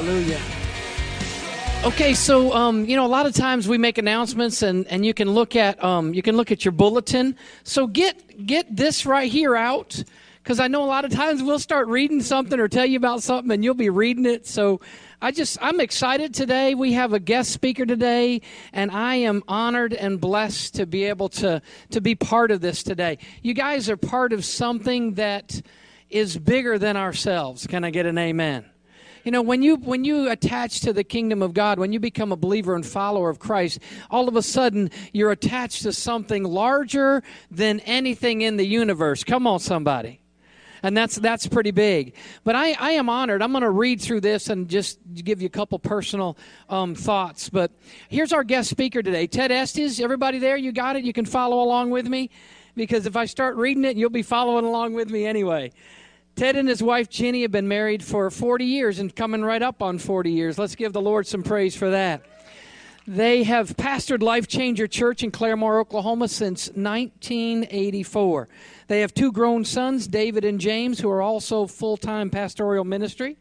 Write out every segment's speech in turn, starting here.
Hallelujah. Okay, so um, you know, a lot of times we make announcements, and, and you can look at um, you can look at your bulletin. So get get this right here out, because I know a lot of times we'll start reading something or tell you about something, and you'll be reading it. So I just I'm excited today. We have a guest speaker today, and I am honored and blessed to be able to to be part of this today. You guys are part of something that is bigger than ourselves. Can I get an amen? You know, when you when you attach to the kingdom of God, when you become a believer and follower of Christ, all of a sudden you're attached to something larger than anything in the universe. Come on, somebody. And that's that's pretty big. But I, I am honored. I'm going to read through this and just give you a couple personal um, thoughts. But here's our guest speaker today, Ted Estes. Everybody there, you got it. You can follow along with me because if I start reading it, you'll be following along with me anyway. Ted and his wife Jenny have been married for 40 years and coming right up on 40 years. Let's give the Lord some praise for that. They have pastored Life Changer Church in Claremore, Oklahoma since 1984. They have two grown sons, David and James, who are also full time pastoral ministry.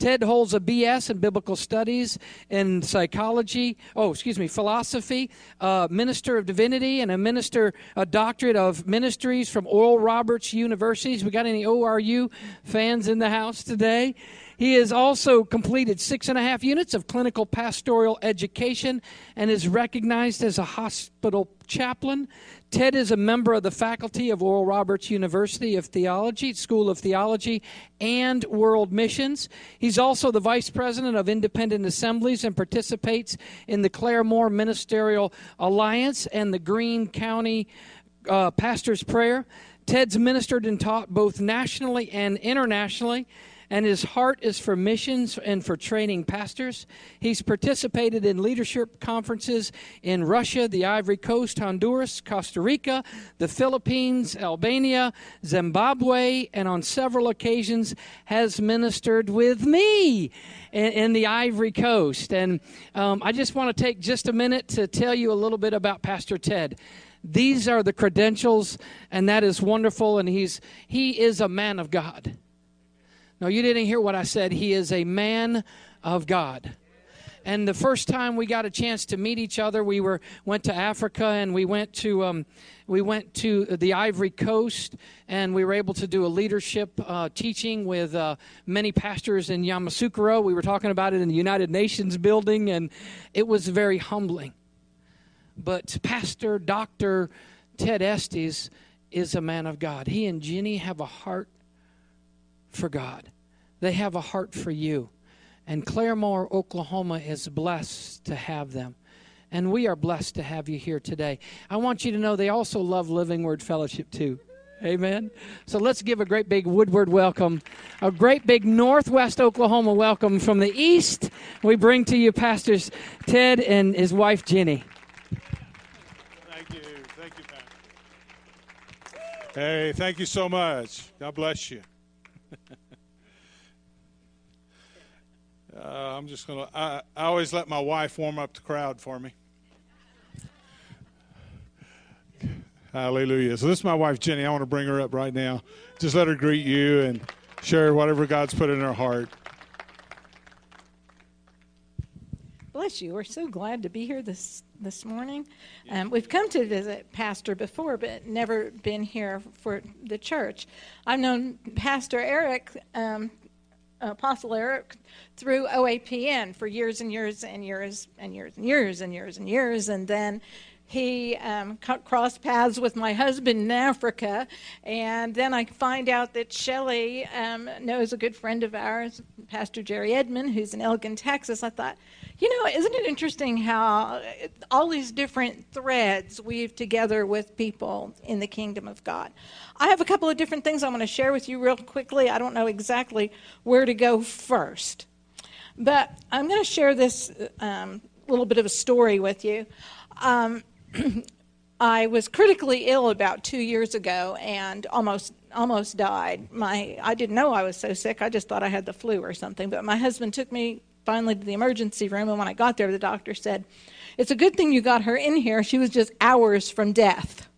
Ted holds a BS in biblical studies and psychology. Oh, excuse me, philosophy, uh, minister of divinity, and a minister, a doctorate of ministries from Oral Roberts Universities. We got any ORU fans in the house today? He has also completed six and a half units of clinical pastoral education and is recognized as a hospital chaplain. Ted is a member of the faculty of Oral Roberts University of Theology, School of Theology, and World Missions. He's also the vice president of Independent Assemblies and participates in the Claremore Ministerial Alliance and the Green Country uh, Pastor's Prayer. Ted's ministered and taught both nationally and internationally and his heart is for missions and for training pastors. He's participated in leadership conferences in Russia, the Ivory Coast, Honduras, Costa Rica, the Philippines, Albania, Zimbabwe, and on several occasions has ministered with me in, in the Ivory Coast. And um, I just want to take just a minute to tell you a little bit about Pastor Ted these are the credentials and that is wonderful and he's he is a man of god no, you didn't hear what I said. He is a man of God. And the first time we got a chance to meet each other, we were went to Africa and we went to um, we went to the Ivory Coast and we were able to do a leadership uh, teaching with uh, many pastors in Yamoussoukro. We were talking about it in the United Nations building, and it was very humbling. But Pastor Doctor Ted Estes is a man of God. He and Jenny have a heart for God. They have a heart for you. And Claremore, Oklahoma is blessed to have them. And we are blessed to have you here today. I want you to know they also love Living Word Fellowship too. Amen. So let's give a great big Woodward welcome, a great big Northwest Oklahoma welcome from the east. We bring to you Pastors Ted and his wife Jenny. Thank you. Thank you, Pat. Hey, thank you so much. God bless you. Uh, I'm just going to, I always let my wife warm up the crowd for me. Hallelujah. So, this is my wife, Jenny. I want to bring her up right now. Just let her greet you and share whatever God's put in her heart. Bless you. We're so glad to be here this this morning. Um, we've come to visit Pastor before, but never been here for the church. I've known Pastor Eric um, Apostle Eric through OAPN for years and years and years and years and years and years and years. And then he um, crossed paths with my husband in Africa. And then I find out that Shelley um, knows a good friend of ours, Pastor Jerry Edmond, who's in Elgin, Texas. I thought, you know, isn't it interesting how all these different threads weave together with people in the kingdom of God? I have a couple of different things I want to share with you real quickly. I don't know exactly where to go first, but I'm going to share this um, little bit of a story with you. Um, I was critically ill about two years ago and almost almost died. My I didn't know I was so sick. I just thought I had the flu or something. But my husband took me finally to the emergency room, and when I got there, the doctor said, It's a good thing you got her in here. She was just hours from death.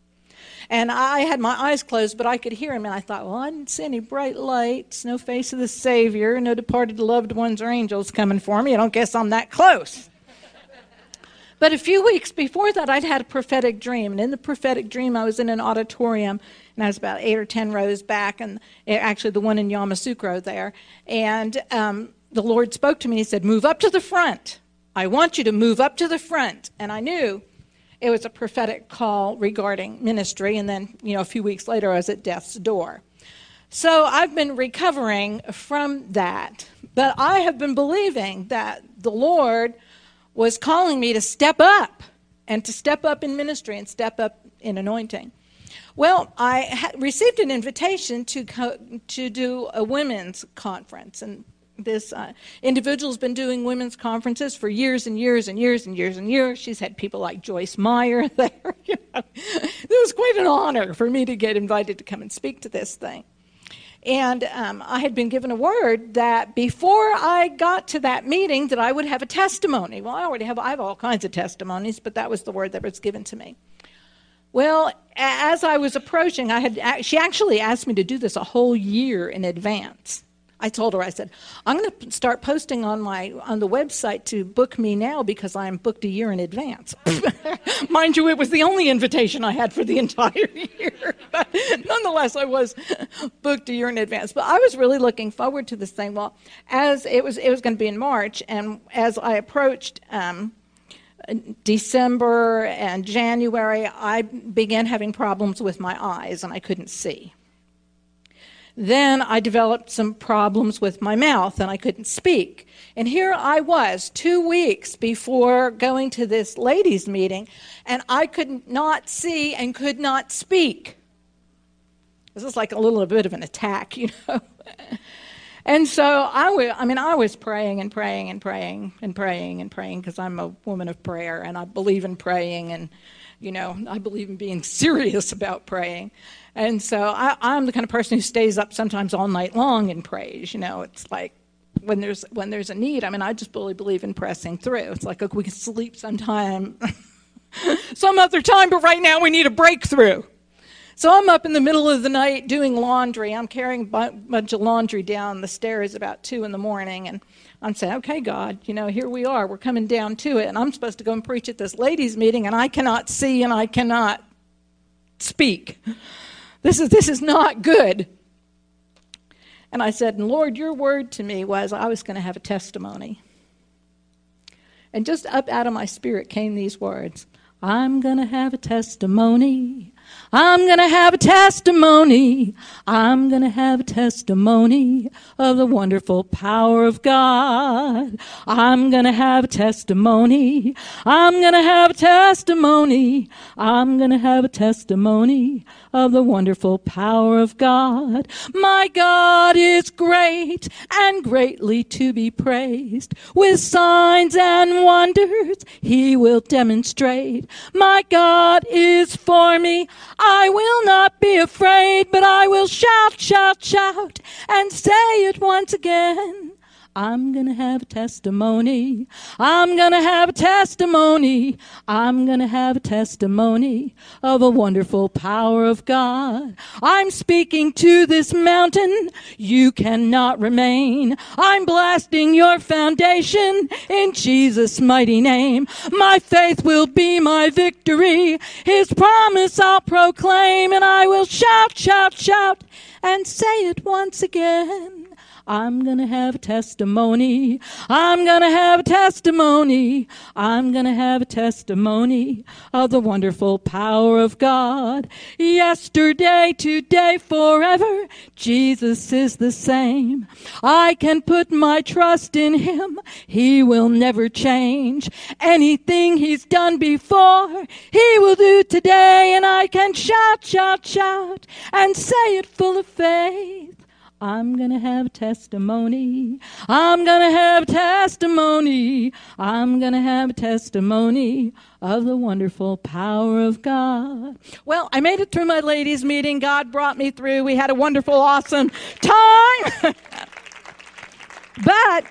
And I had my eyes closed, but I could hear him. And I thought, well, I didn't see any bright lights, no face of the Savior, no departed loved ones or angels coming for me. I don't guess I'm that close. But a few weeks before that, I'd had a prophetic dream. And in the prophetic dream, I was in an auditorium, and I was about eight or ten rows back, and actually the one in Yamoussoukro there. And um, the Lord spoke to me. He said, Move up to the front. I want you to move up to the front. And I knew it was a prophetic call regarding ministry. And then, you know, a few weeks later, I was at death's door. So I've been recovering from that. But I have been believing that the Lord was calling me to step up and to step up in ministry and step up in anointing. Well, I received an invitation to co- to do a women's conference, and this uh, individual's been doing women's conferences for years and years and years and years and years. She's had people like Joyce Meyer there. It was quite an honor for me to get invited to come and speak to this thing. And um, I had been given a word that before I got to that meeting that I would have a testimony. Well, I already have I have all kinds of testimonies, but that was the word that was given to me. Well, as I was approaching, I had she actually asked me to do this a whole year in advance. I told her, I said, I'm going to start posting on my on the website to book me now because I'm booked a year in advance. Mind you, it was the only invitation I had for the entire year, but nonetheless, I was booked a year in advance. But I was really looking forward to this thing. Well, as it was, it was going to be in March, and as I approached. Um, December and January, I began having problems with my eyes and I couldn't see. Then I developed some problems with my mouth and I couldn't speak. And here I was, two weeks before going to this ladies' meeting, and I could not see and could not speak. This is like a little bit of an attack, you know. and so I was, I mean, I was praying and praying and praying and praying and praying because I'm a woman of prayer and I believe in praying and, you know, I believe in being serious about praying. And so I, I'm the kind of person who stays up sometimes all night long and prays. You know, it's like when there's when there's a need. I mean, I just really believe in pressing through. It's like okay, we can sleep sometime, some other time, but right now we need a breakthrough. So I'm up in the middle of the night doing laundry. I'm carrying a bunch of laundry down the stairs about two in the morning, and I'm saying, "Okay, God, you know, here we are. We're coming down to it, and I'm supposed to go and preach at this ladies' meeting, and I cannot see and I cannot speak." This is, this is not good. And I said, Lord, your word to me was I was going to have a testimony. And just up out of my spirit came these words I'm going to have a testimony. I'm going to have a testimony. I'm going to have a testimony of the wonderful power of God. I'm going to have a testimony. I'm going to have a testimony. I'm going to have a testimony of the wonderful power of God. My God is great and greatly to be praised. With signs and wonders, he will demonstrate. My God is for me. I will not be afraid, but I will shout, shout, shout, and say it once again. I'm going to have a testimony. I'm going to have a testimony. I'm going to have a testimony of a wonderful power of God. I'm speaking to this mountain. You cannot remain. I'm blasting your foundation in Jesus' mighty name. My faith will be my victory. His promise I'll proclaim and I will shout, shout, shout and say it once again. I'm to have a testimony. I'm to have a testimony. I'm to have a testimony of the wonderful power of God. Yesterday, today, forever, Jesus is the same. I can put my trust in Him. He will never change. Anything He's done before, He will do today. And I can shout, shout, shout and say it full of faith. I'm gonna have testimony. I'm gonna have testimony. I'm gonna have testimony of the wonderful power of God. Well, I made it through my ladies' meeting. God brought me through. We had a wonderful, awesome time. but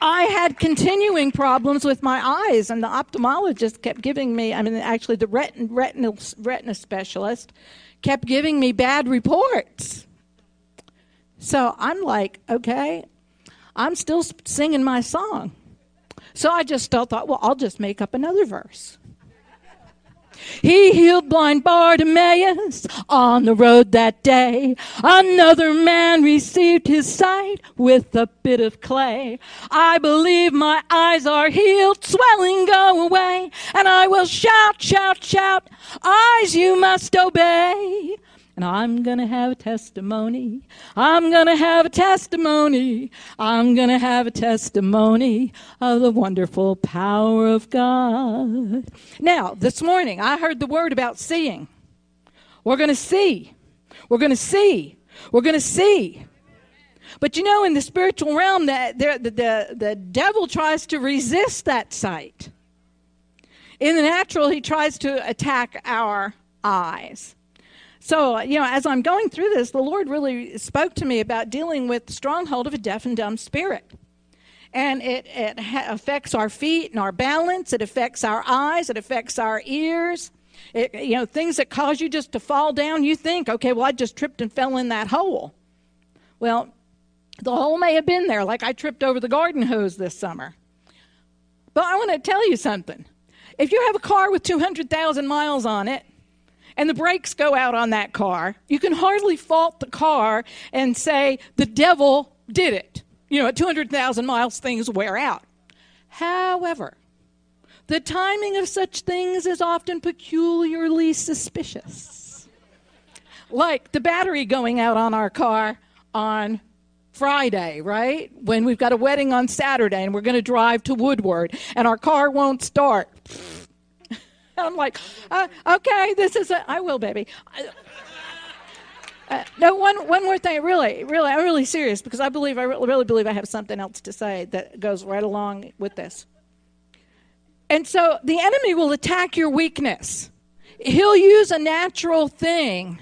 I had continuing problems with my eyes, and the ophthalmologist kept giving me, I mean, actually, the retin, retinal, retina specialist kept giving me bad reports. So I'm like, okay, I'm still singing my song. So I just thought, well, I'll just make up another verse. He healed blind Bartimaeus on the road that day. Another man received his sight with a bit of clay. I believe my eyes are healed, swelling go away, and I will shout, shout, shout, eyes you must obey. And I'm going to have a testimony. I'm going to have a testimony. I'm going to have a testimony of the wonderful power of God. Now, this morning, I heard the word about seeing. We're going to see. We're going to see. We're going to see. But you know, in the spiritual realm, the, the, the, the devil tries to resist that sight. In the natural, he tries to attack our eyes. So, you know, as I'm going through this, the Lord really spoke to me about dealing with the stronghold of a deaf and dumb spirit. And it, it affects our feet and our balance, it affects our eyes, it affects our ears. It, you know, things that cause you just to fall down, you think, okay, well, I just tripped and fell in that hole. Well, the hole may have been there, like I tripped over the garden hose this summer. But I want to tell you something. If you have a car with 200,000 miles on it, and the brakes go out on that car, you can hardly fault the car and say the devil did it. You know, at 200,000 miles, things wear out. However, the timing of such things is often peculiarly suspicious. Like the battery going out on our car on Friday, right? When we've got a wedding on Saturday and we're going to drive to Woodward and our car won't start. I'm like, uh, okay, this is a, I will, baby. Uh, no, one one more thing. Really, really, I'm really serious because I believe I really believe I have something else to say that goes right along with this. And so the enemy will attack your weakness. He'll use a natural thing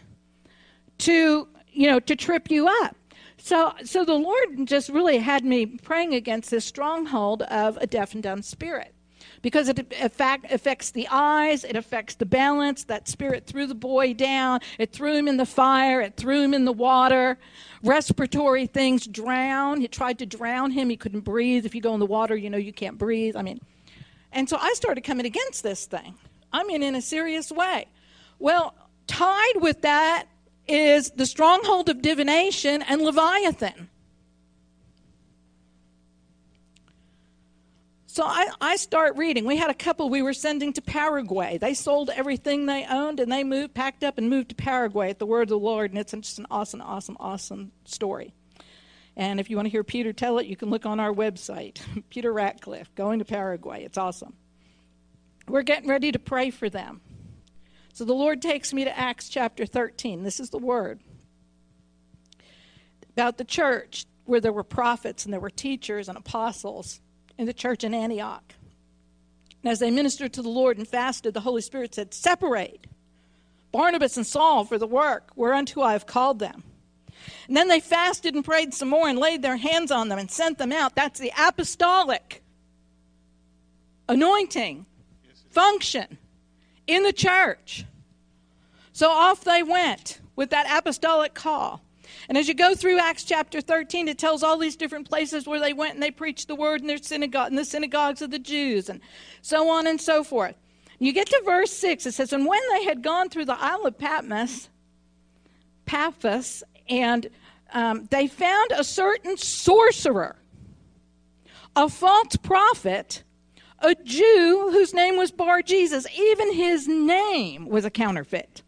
to you know to trip you up. So so the Lord just really had me praying against this stronghold of a deaf and dumb spirit because it affects the eyes, it affects the balance. That spirit threw the boy down, it threw him in the fire, it threw him in the water. Respiratory things drown. It tried to drown him. He couldn't breathe. If you go in the water, you know you can't breathe. I mean, and so I started coming against this thing. I mean, in a serious way. Well, tied with that is the stronghold of divination and Leviathan. So I, I start reading. We had a couple we were sending to Paraguay. They sold everything they owned and they moved, packed up and moved to Paraguay at the word of the Lord. And it's just an awesome, awesome, awesome story. And if you want to hear Peter tell it, you can look on our website, Peter Ratcliffe, going to Paraguay. It's awesome. We're getting ready to pray for them. So the Lord takes me to Acts chapter 13. This is the word about the church where there were prophets and there were teachers and apostles in the church in Antioch. And as they ministered to the Lord and fasted, the Holy Spirit said, Separate Barnabas and Saul for the work whereunto I have called them. And then they fasted and prayed some more and laid their hands on them and sent them out. That's the apostolic anointing function in the church. So off they went with that apostolic call. And as you go through Acts chapter 13, it tells all these different places where they went and they preached the word in their synagogue, in the synagogues of the Jews, and so on and so forth. You get to verse 6, it says, And when they had gone through the Isle of Patmos, Paphos, and um, they found a certain sorcerer, a false prophet, a Jew whose name was Bar Jesus. Even his name was a counterfeit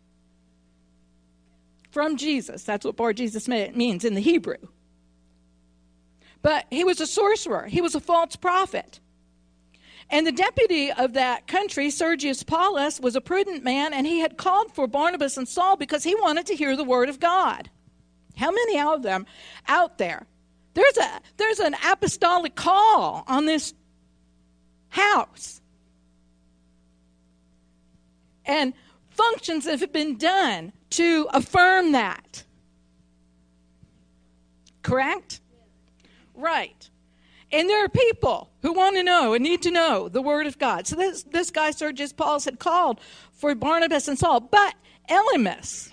from Jesus. That's what Bar Jesus means in the Hebrew. But he was a sorcerer, he was a false prophet. And the deputy of that country, Sergius Paulus, was a prudent man, and he had called for Barnabas and Saul because he wanted to hear the word of God. How many of them out there? There's, a, there's an apostolic call on this house. And functions have been done to affirm that. Correct? Right. And there are people who want to know and need to know the Word of God. So this, this guy, Sergius Paulus, had called for Barnabas and Saul. But Elymas,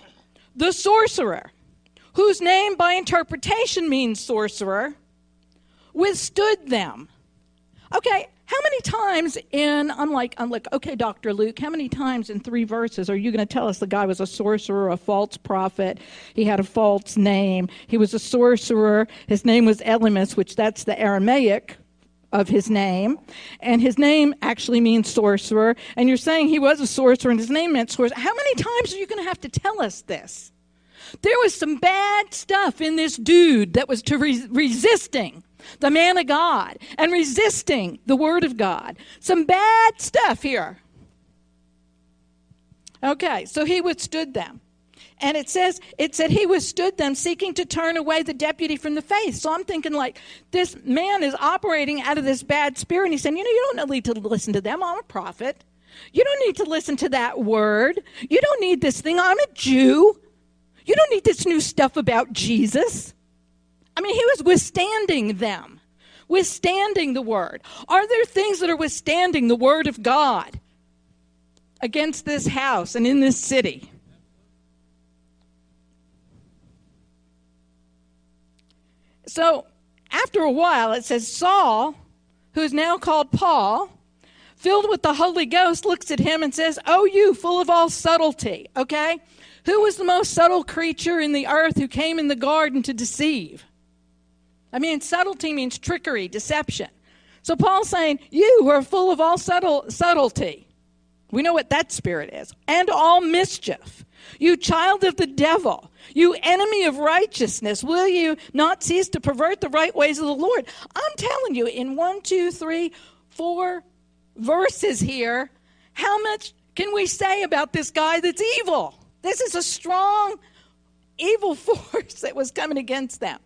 the sorcerer, whose name by interpretation means sorcerer, withstood them. Okay, how many times in, I'm like, I'm like, okay, Dr. Luke, how many times in three verses are you going to tell us the guy was a sorcerer, a false prophet? He had a false name. He was a sorcerer. His name was Elymas, which that's the Aramaic of his name. And his name actually means sorcerer. And you're saying he was a sorcerer and his name meant sorcerer. How many times are you going to have to tell us this? There was some bad stuff in this dude that was to re- resisting the man of God, and resisting the word of God. Some bad stuff here. Okay, so he withstood them. And it says, it said he withstood them seeking to turn away the deputy from the faith. So I'm thinking, like, this man is operating out of this bad spirit. And he's saying, you know, you don't need to listen to them. I'm a prophet. You don't need to listen to that word. You don't need this thing. I'm a Jew. You don't need this new stuff about Jesus. I mean, he was withstanding them, withstanding the word. Are there things that are withstanding the word of God against this house and in this city? So, after a while, it says Saul, who is now called Paul, filled with the Holy Ghost, looks at him and says, Oh, you, full of all subtlety. Okay? Who was the most subtle creature in the earth who came in the garden to deceive? I mean, subtlety means trickery, deception. So Paul's saying, You who are full of all subtle, subtlety, we know what that spirit is, and all mischief. You child of the devil, you enemy of righteousness, will you not cease to pervert the right ways of the Lord? I'm telling you, in one, two, three, four verses here, how much can we say about this guy that's evil? This is a strong evil force that was coming against them.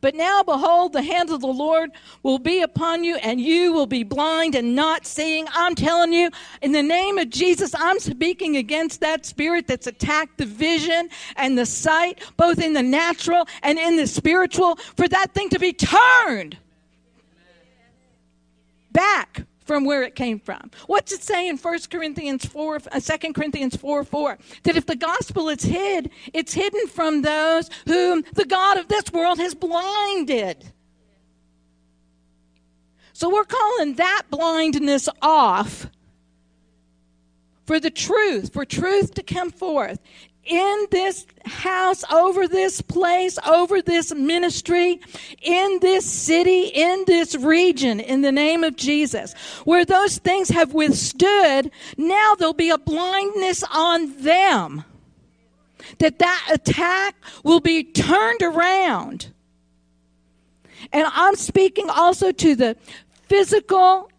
But now, behold, the hand of the Lord will be upon you, and you will be blind and not seeing. I'm telling you, in the name of Jesus, I'm speaking against that spirit that's attacked the vision and the sight, both in the natural and in the spiritual, for that thing to be turned back from where it came from. What's it say in 1 Corinthians 4, uh, 2 Corinthians 4 4? That if the gospel is hid, it's hidden from those whom the God of this world has blinded. So we're calling that blindness off for the truth, for truth to come forth in this house, over this place, over this ministry, in this city, in this region, in the name of Jesus. Where those things have withstood, now there'll be a blindness on them. That that attack will be turned around. And I'm speaking also to the physical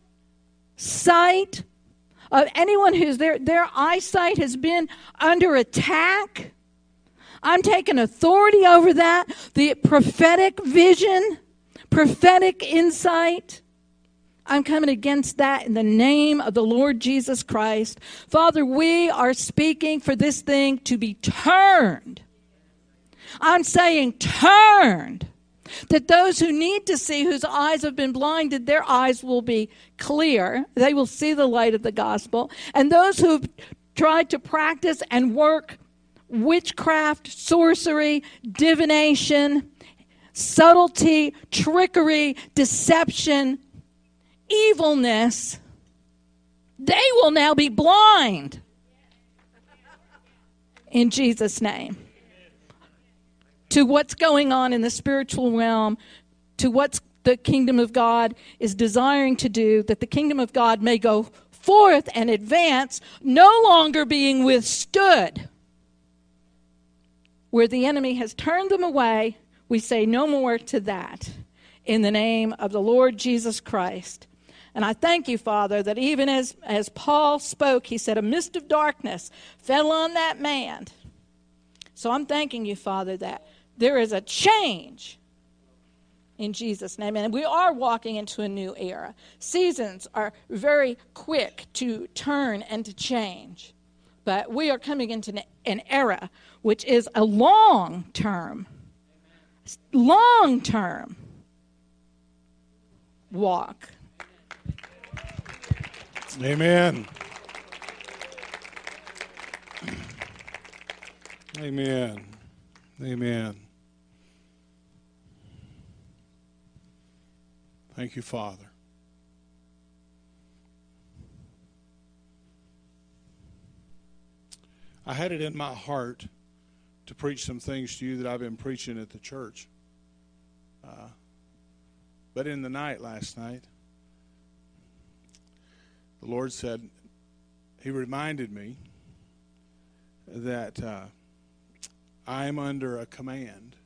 sight of anyone whose their, their eyesight has been under attack. I'm taking authority over that. The prophetic vision, prophetic insight. I'm coming against that in the name of the Lord Jesus Christ. Father, we are speaking for this thing to be turned. I'm saying turned that those who need to see, whose eyes have been blinded, their eyes will be clear. They will see the light of the gospel. And those who've tried to practice and work witchcraft, sorcery, divination, subtlety, trickery, deception, evilness, they will now be blind. In Jesus' name to what's going on in the spiritual realm, to what the kingdom of God is desiring to do, that the kingdom of God may go forth and advance, no longer being withstood. Where the enemy has turned them away, we say no more to that in the name of the Lord Jesus Christ. And I thank you, Father, that even as, as Paul spoke, he said, a mist of darkness fell on that man. So I'm thanking you, Father, that there is a change in Jesus' name. And we are walking into a new era. Seasons are very quick to turn and to change. But we are coming into an era which is a long term. Long term. walk. Amen. Amen. Amen. Thank you, Father. I had it in my heart to preach some things to you that I've been preaching at the church. Uh, but in the night last night, the Lord said, He reminded me that uh, I'm under a command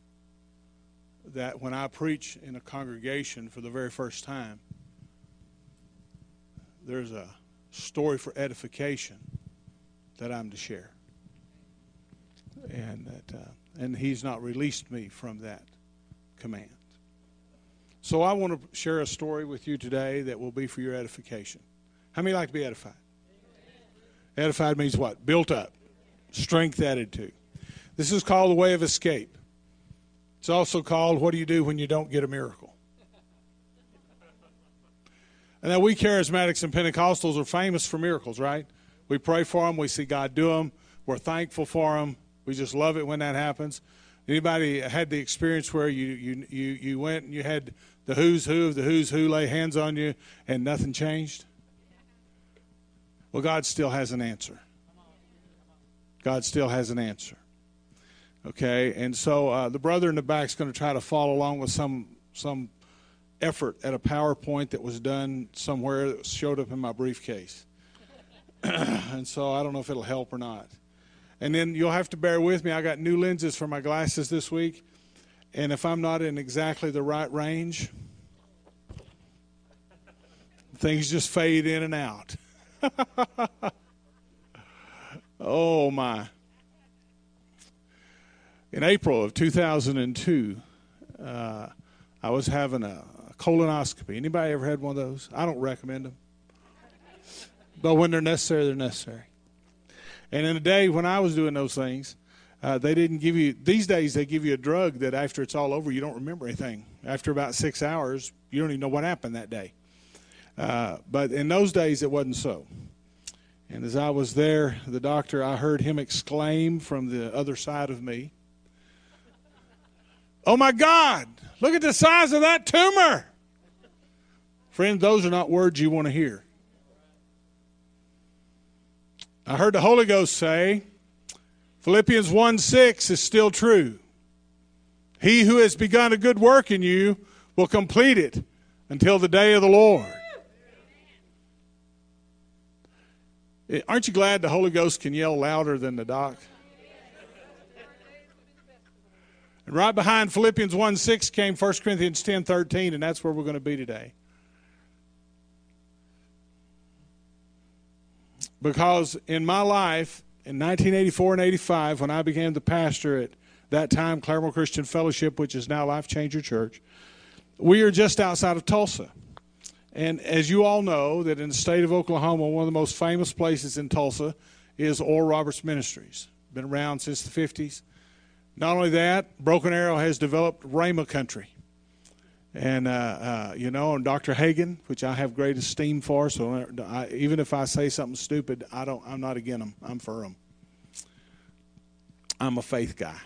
that when I preach in a congregation for the very first time, there's a story for edification that I'm to share and that uh, and he's not released me from that command. So I want to share a story with you today that will be for your edification. How many like to be edified? Amen. Edified means what? Built up, strength added to. This is called the way of escape. It's also called what do you do when you don't get a miracle? And now we charismatics and Pentecostals are famous for miracles, right? We pray for them, we see God do them, we're thankful for them, we just love it when that happens. Anybody had the experience where you, you, you, you went and you had the who's who of the who's who lay hands on you and nothing changed? Well, God still has an answer. God still has an answer. Okay, and so uh, the brother in the back is going to try to follow along with some some effort at a PowerPoint that was done somewhere that showed up in my briefcase. and so I don't know if it'll help or not. And then you'll have to bear with me. I got new lenses for my glasses this week. And if I'm not in exactly the right range, things just fade in and out. oh, my. In April of 2002, uh, I was having a colonoscopy. Anybody ever had one of those? I don't recommend them. But when they're necessary, they're necessary. And in a day when I was doing those things, uh, they didn't give you, these days, they give you a drug that after it's all over, you don't remember anything. After about six hours, you don't even know what happened that day. Uh, but in those days, it wasn't so. And as I was there, the doctor, I heard him exclaim from the other side of me, Oh my God, look at the size of that tumor. Friend, those are not words you want to hear. I heard the Holy Ghost say, Philippians 1 6 is still true. He who has begun a good work in you will complete it until the day of the Lord. Eh, aren't you glad the Holy Ghost can yell louder than the doc? And right behind Philippians 1 6 came 1 Corinthians ten thirteen, and that's where we're going to be today. Because in my life, in 1984 and 85, when I became the pastor at that time Claremore Christian Fellowship, which is now Life Changer Church, we are just outside of Tulsa. And as you all know, that in the state of Oklahoma, one of the most famous places in Tulsa is Oral Roberts Ministries. Been around since the 50s. Not only that, Broken Arrow has developed Rhema Country. And, uh, uh, you know, and Dr. Hagin, which I have great esteem for, so I, even if I say something stupid, I don't, I'm not against him. I'm for him. I'm a faith guy.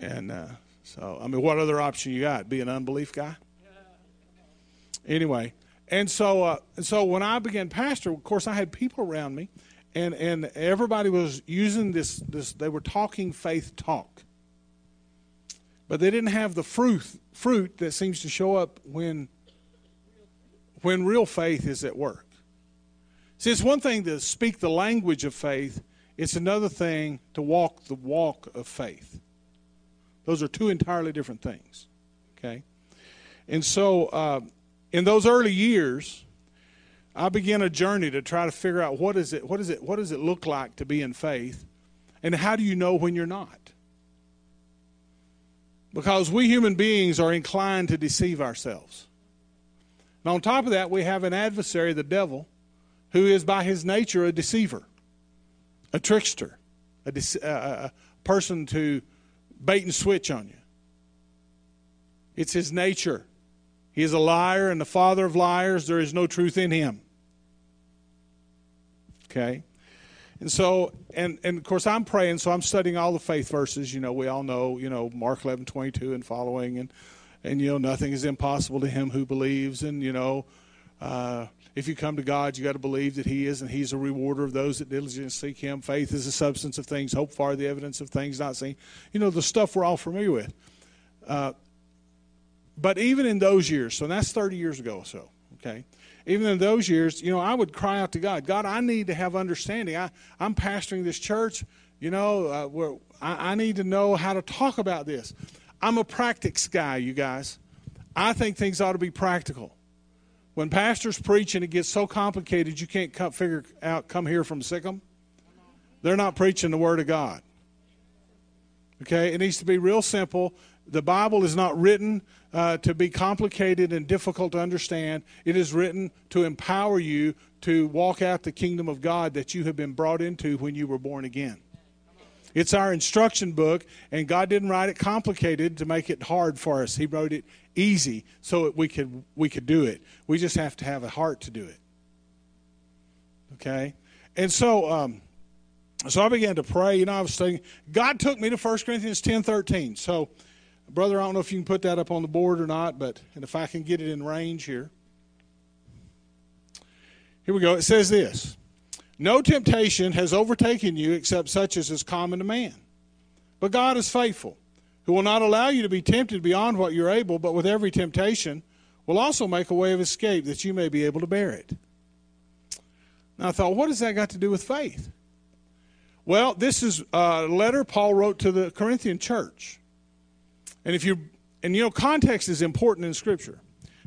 And uh, so, I mean, what other option you got? Be an unbelief guy? Anyway, and so, uh, so when I began pastor, of course, I had people around me, and, and everybody was using this, this, they were talking faith talk but they didn't have the fruit fruit that seems to show up when when real faith is at work. See, it's one thing to speak the language of faith; it's another thing to walk the walk of faith. Those are two entirely different things. Okay, and so uh, in those early years, I began a journey to try to figure out what is it, what is it, what does it look like to be in faith, and how do you know when you're not? Because we human beings are inclined to deceive ourselves. And on top of that, we have an adversary, the devil, who is by his nature a deceiver, a trickster, a, de- a uh, uh, uh, person to bait and switch on you. It's his nature. He is a liar and the father of liars. There is no truth in him. Okay? And so, and, and of course, I'm praying, so I'm studying all the faith verses. You know, we all know, you know, Mark 11, 22 and following. And, and you know, nothing is impossible to him who believes. And, you know, uh, if you come to God, you got to believe that He is, and He's a rewarder of those that diligently seek Him. Faith is the substance of things hoped for, the evidence of things not seen. You know, the stuff we're all familiar with. Uh, but even in those years, so that's 30 years ago or so, okay? Even in those years, you know, I would cry out to God, God, I need to have understanding. I, I'm pastoring this church, you know, uh, I, I need to know how to talk about this. I'm a practice guy, you guys. I think things ought to be practical. When pastors preach and it gets so complicated you can't come, figure out, come here from Sikkim, they're not preaching the Word of God. Okay? It needs to be real simple. The Bible is not written uh, to be complicated and difficult to understand. It is written to empower you to walk out the kingdom of God that you have been brought into when you were born again. It's our instruction book, and God didn't write it complicated to make it hard for us. He wrote it easy so that we could we could do it. We just have to have a heart to do it. Okay, and so um, so I began to pray. You know, I was saying God took me to 1 Corinthians ten thirteen. So, brother, I don't know if you can put that up on the board or not, but and if I can get it in range here. Here we go. It says this. No temptation has overtaken you except such as is common to man. But God is faithful who will not allow you to be tempted beyond what you're able, but with every temptation will also make a way of escape that you may be able to bear it. Now I thought, what has that got to do with faith? Well, this is a letter Paul wrote to the Corinthian church. And if you and you know context is important in scripture.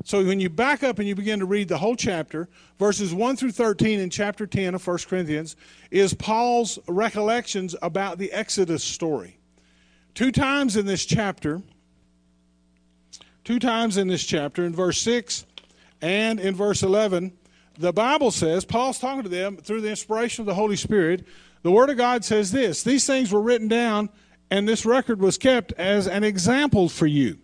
So when you back up and you begin to read the whole chapter, verses 1 through 13 in chapter 10 of 1 Corinthians is Paul's recollections about the Exodus story. Two times in this chapter, two times in this chapter, in verse 6 and in verse 11, the Bible says, Paul's talking to them through the inspiration of the Holy Spirit. The Word of God says this These things were written down, and this record was kept as an example for you.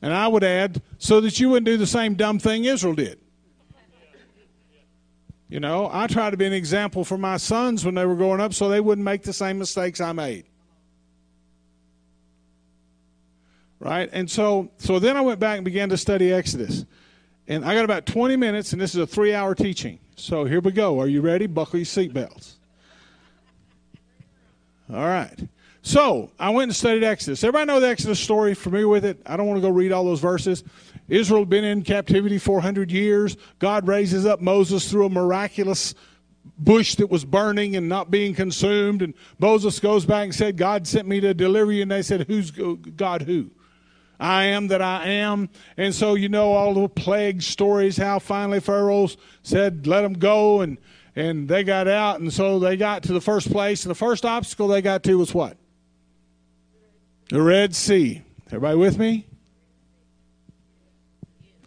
And I would add, so that you wouldn't do the same dumb thing Israel did. You know, I try to be an example for my sons when they were growing up so they wouldn't make the same mistakes I made. Right? And so so then I went back and began to study Exodus. And I got about 20 minutes and this is a 3-hour teaching. So here we go. Are you ready? Buckle your seatbelts. All right. So I went and studied Exodus. Everybody know the Exodus story? Familiar with it? I don't want to go read all those verses. Israel had been in captivity 400 years. God raises up Moses through a miraculous bush that was burning and not being consumed. And Moses goes back and said, God sent me to deliver you. And they said, Who's God who? I am that I am. And so you know all the plague stories, how finally Pharaoh said, Let them go. And, and they got out. And so they got to the first place. And the first obstacle they got to was what? The Red Sea. Everybody with me?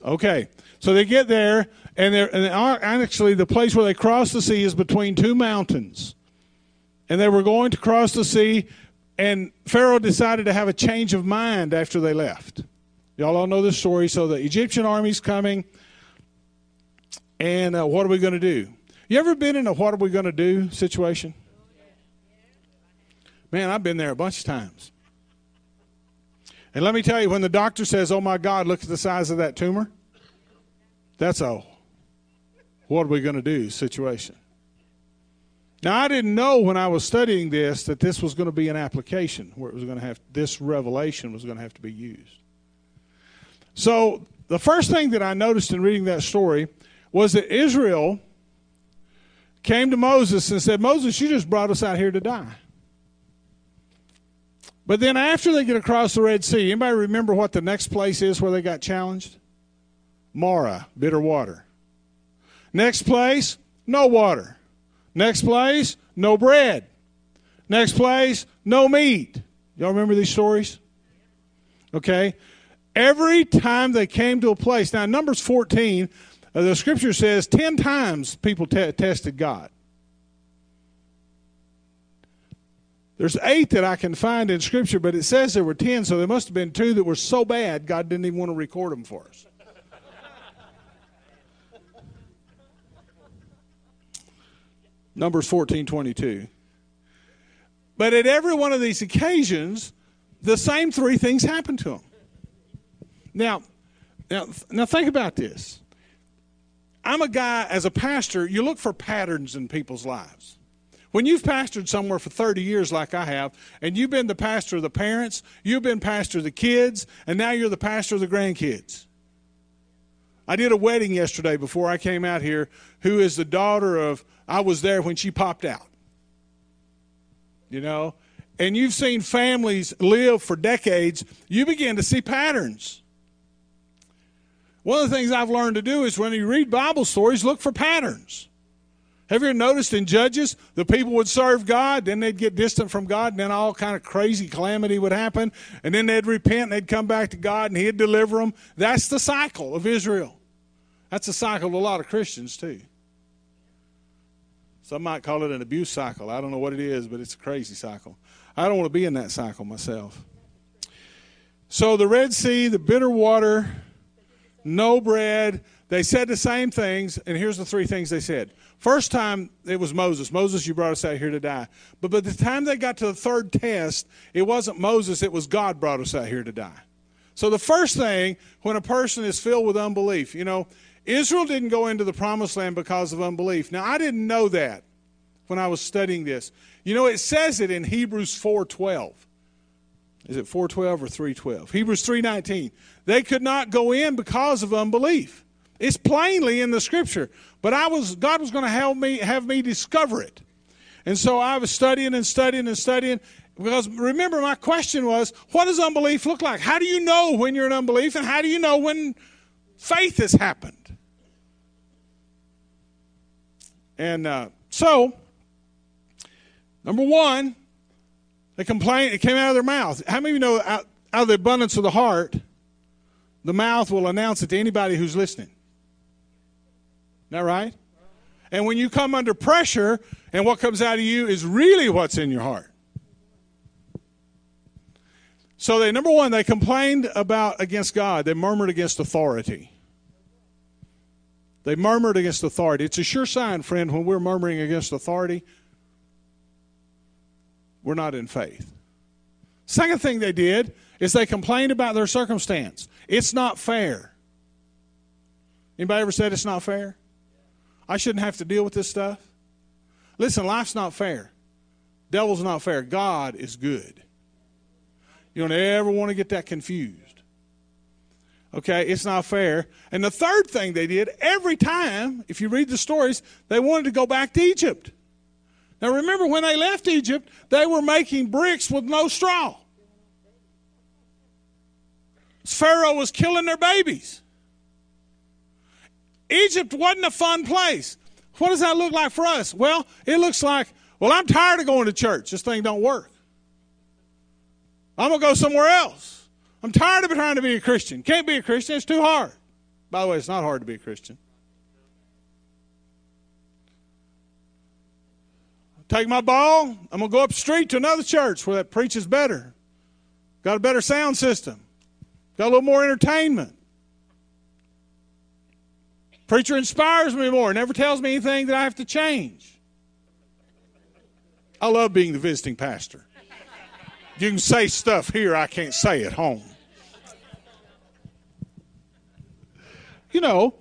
Okay. So they get there, and, they're, and actually, the place where they cross the sea is between two mountains. And they were going to cross the sea, and Pharaoh decided to have a change of mind after they left. Y'all all know this story. So the Egyptian army's coming, and uh, what are we going to do? You ever been in a what are we going to do situation? Man, I've been there a bunch of times. And let me tell you, when the doctor says, oh my God, look at the size of that tumor, that's a what are we going to do situation. Now, I didn't know when I was studying this that this was going to be an application where it was going to have, this revelation was going to have to be used. So, the first thing that I noticed in reading that story was that Israel came to Moses and said, Moses, you just brought us out here to die. But then after they get across the Red Sea, anybody remember what the next place is where they got challenged? Marah, bitter water. Next place, no water. Next place, no bread. Next place, no meat. Y'all remember these stories? Okay. Every time they came to a place, now Numbers 14, uh, Uh, the scripture says 10 times people tested God. There's eight that I can find in Scripture, but it says there were ten, so there must have been two that were so bad God didn't even want to record them for us. Numbers 14 22. But at every one of these occasions, the same three things happened to him. Now, now, now think about this. I'm a guy, as a pastor, you look for patterns in people's lives. When you've pastored somewhere for 30 years, like I have, and you've been the pastor of the parents, you've been pastor of the kids, and now you're the pastor of the grandkids. I did a wedding yesterday before I came out here, who is the daughter of, I was there when she popped out. You know? And you've seen families live for decades, you begin to see patterns. One of the things I've learned to do is when you read Bible stories, look for patterns. Have you ever noticed in Judges, the people would serve God, then they'd get distant from God, and then all kind of crazy calamity would happen, and then they'd repent, and they'd come back to God, and He'd deliver them. That's the cycle of Israel. That's the cycle of a lot of Christians, too. Some might call it an abuse cycle. I don't know what it is, but it's a crazy cycle. I don't want to be in that cycle myself. So the Red Sea, the bitter water, no bread, they said the same things, and here's the three things they said First time it was Moses. Moses, you brought us out here to die. But by the time they got to the third test, it wasn't Moses, it was God brought us out here to die. So the first thing, when a person is filled with unbelief, you know, Israel didn't go into the promised land because of unbelief. Now I didn't know that when I was studying this. You know, it says it in Hebrews 4:12. Is it 4:12 or 3:12? Hebrews 3:19. They could not go in because of unbelief. It's plainly in the scripture. But I was God was going to help me have me discover it. And so I was studying and studying and studying because remember my question was, what does unbelief look like? How do you know when you're in unbelief and how do you know when faith has happened? And uh, so, number one, they complained, it came out of their mouth. How many of you know out, out of the abundance of the heart, the mouth will announce it to anybody who's listening? Is that right? And when you come under pressure, and what comes out of you is really what's in your heart. So they number one, they complained about against God. They murmured against authority. They murmured against authority. It's a sure sign, friend, when we're murmuring against authority, we're not in faith. Second thing they did is they complained about their circumstance. It's not fair. Anybody ever said it's not fair? I shouldn't have to deal with this stuff. Listen, life's not fair. Devil's not fair. God is good. You don't ever want to get that confused. Okay, it's not fair. And the third thing they did, every time, if you read the stories, they wanted to go back to Egypt. Now remember, when they left Egypt, they were making bricks with no straw. Pharaoh was killing their babies. Egypt wasn't a fun place. What does that look like for us? Well, it looks like, well, I'm tired of going to church. This thing don't work. I'm going to go somewhere else. I'm tired of trying to be a Christian. Can't be a Christian. It's too hard. By the way, it's not hard to be a Christian. Take my ball. I'm going to go up the street to another church where that preaches better. Got a better sound system. Got a little more entertainment. Preacher inspires me more, never tells me anything that I have to change. I love being the visiting pastor. You can say stuff here I can't say at home. You know,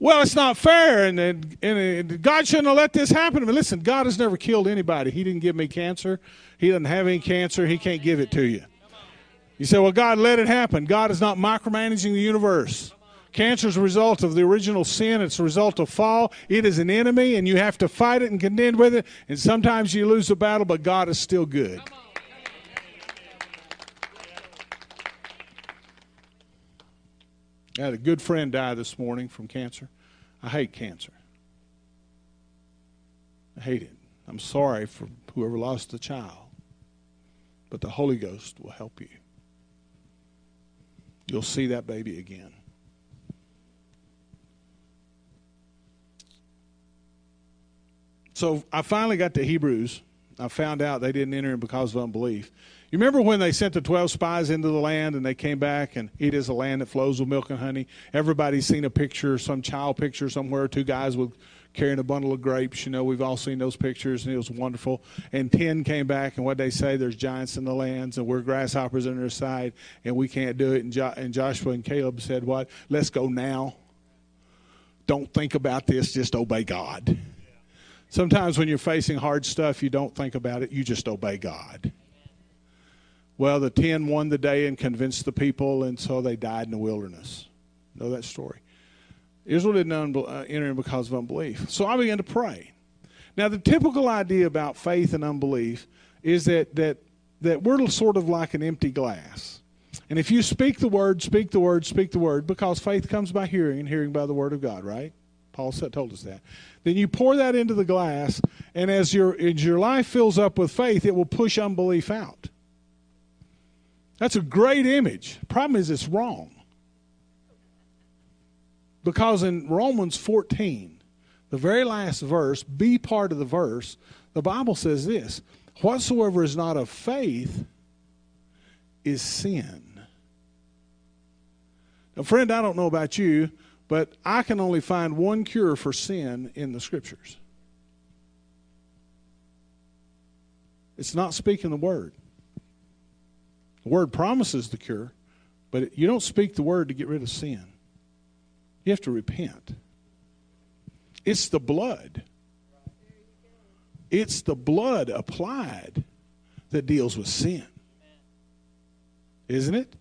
well, it's not fair, and, and, and, God shouldn't have let this happen. But listen, God has never killed anybody. He didn't give me cancer. He doesn't have any cancer. He can't give it to you. You say, well, God let it happen. God is not micromanaging the universe. Cancer is a result of the original sin. It's a result of fall. It is an enemy, and you have to fight it and contend with it. And sometimes you lose the battle, but God is still good. I had a good friend die this morning from cancer. I hate cancer. I hate it. I'm sorry for whoever lost a child. But the Holy Ghost will help you. You'll see that baby again. So I finally got to Hebrews, I found out they didn't enter in because of unbelief. You remember when they sent the 12 spies into the land and they came back and it is a land that flows with milk and honey? Everybody's seen a picture, some child picture somewhere, two guys with carrying a bundle of grapes. You know, we've all seen those pictures and it was wonderful. And 10 came back and what they say, there's giants in the lands and we're grasshoppers on their side and we can't do it. And, jo- and Joshua and Caleb said, what? Let's go now. Don't think about this, just obey God. Sometimes when you're facing hard stuff, you don't think about it, you just obey God. Well, the ten won the day and convinced the people, and so they died in the wilderness. Know that story. Israel didn't uh, enter in because of unbelief. So I began to pray. Now, the typical idea about faith and unbelief is that, that, that we're sort of like an empty glass. And if you speak the word, speak the word, speak the word, because faith comes by hearing, and hearing by the word of God, right? Paul told us that. Then you pour that into the glass, and as your, as your life fills up with faith, it will push unbelief out. That's a great image. Problem is, it's wrong. Because in Romans 14, the very last verse, B part of the verse, the Bible says this Whatsoever is not of faith is sin. Now, friend, I don't know about you, but I can only find one cure for sin in the Scriptures. It's not speaking the word. The word promises the cure, but you don't speak the word to get rid of sin. You have to repent. It's the blood. It's the blood applied that deals with sin. Isn't it?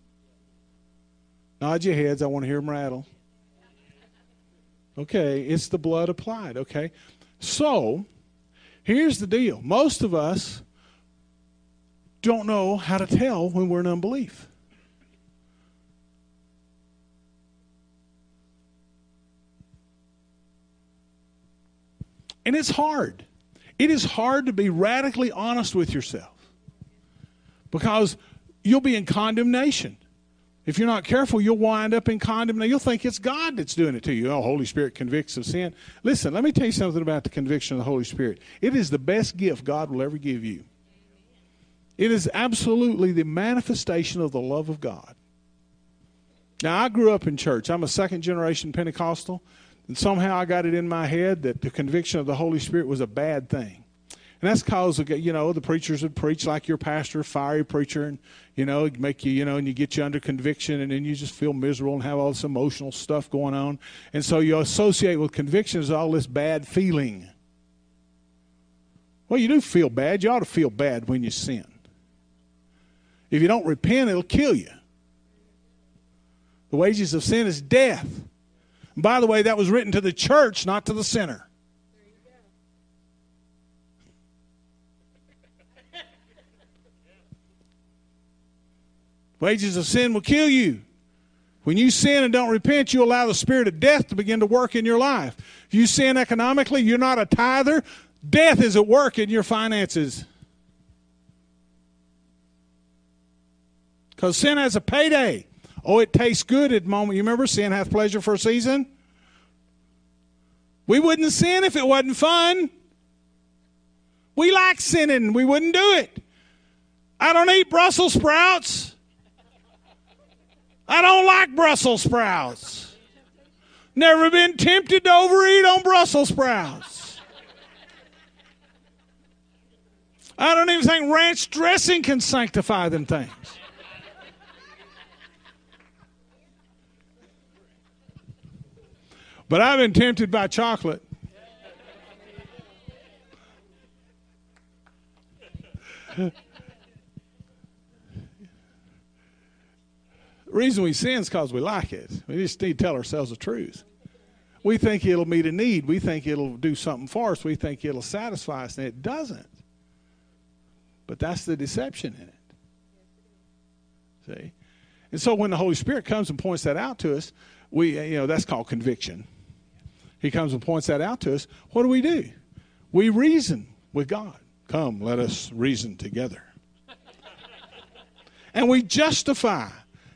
Nod your heads. I want to hear them rattle. Okay, it's the blood applied. Okay. So, here's the deal. Most of us don't know how to tell when we're in unbelief. And it's hard. It is hard to be radically honest with yourself because you'll be in condemnation. If you're not careful, you'll wind up in condemnation. You'll think it's God that's doing it to you. Oh, Holy Spirit convicts of sin. Listen, let me tell you something about the conviction of the Holy Spirit. It is the best gift God will ever give you. It is absolutely the manifestation of the love of God. Now, I grew up in church. I'm a second generation Pentecostal, and somehow I got it in my head that the conviction of the Holy Spirit was a bad thing. And that's because, you know, the preachers would preach like your pastor, fiery preacher, and, you know, make you, you know, and you get you under conviction, and then you just feel miserable and have all this emotional stuff going on. And so you associate with conviction as all this bad feeling. Well, you do feel bad. You ought to feel bad when you sin. If you don't repent, it'll kill you. The wages of sin is death. And by the way, that was written to the church, not to the sinner. Wages of sin will kill you. When you sin and don't repent, you allow the spirit of death to begin to work in your life. If you sin economically, you're not a tither, death is at work in your finances. Because sin has a payday. Oh, it tastes good at the moment. You remember, sin hath pleasure for a season? We wouldn't sin if it wasn't fun. We like sinning. We wouldn't do it. I don't eat Brussels sprouts. I don't like Brussels sprouts. Never been tempted to overeat on Brussels sprouts. I don't even think ranch dressing can sanctify them things. But I've been tempted by chocolate. the reason we sin is because we like it. We just need to tell ourselves the truth. We think it'll meet a need. We think it'll do something for us. We think it'll satisfy us, and it doesn't. But that's the deception in it. See? And so when the Holy Spirit comes and points that out to us, we, you know, that's called conviction. He comes and points that out to us. What do we do? We reason with God. Come, let us reason together. and we justify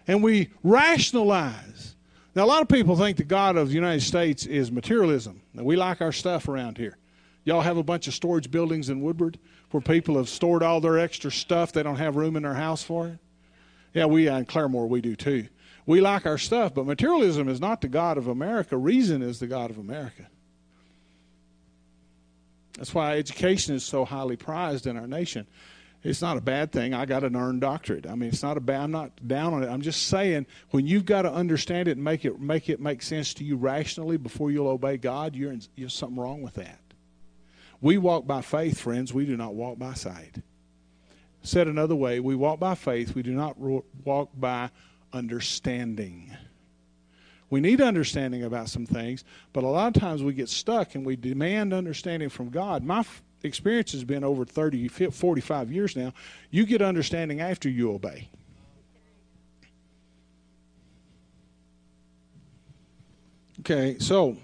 and we rationalize. Now, a lot of people think the God of the United States is materialism. Now, we like our stuff around here. Y'all have a bunch of storage buildings in Woodward where people have stored all their extra stuff they don't have room in their house for it? Yeah, we uh, in Claremore we do too. We like our stuff, but materialism is not the God of America. Reason is the God of America. That's why education is so highly prized in our nation. It's not a bad thing. I got an earned doctorate. I mean, it's not a bad. I'm not down on it. I'm just saying when you've got to understand it and make it make it make sense to you rationally before you'll obey God, you're in, there's something wrong with that. We walk by faith, friends. We do not walk by sight. Said another way, we walk by faith. We do not walk by understanding. We need understanding about some things, but a lot of times we get stuck and we demand understanding from God. My f- experience has been over 30, 45 years now. You get understanding after you obey. Okay, so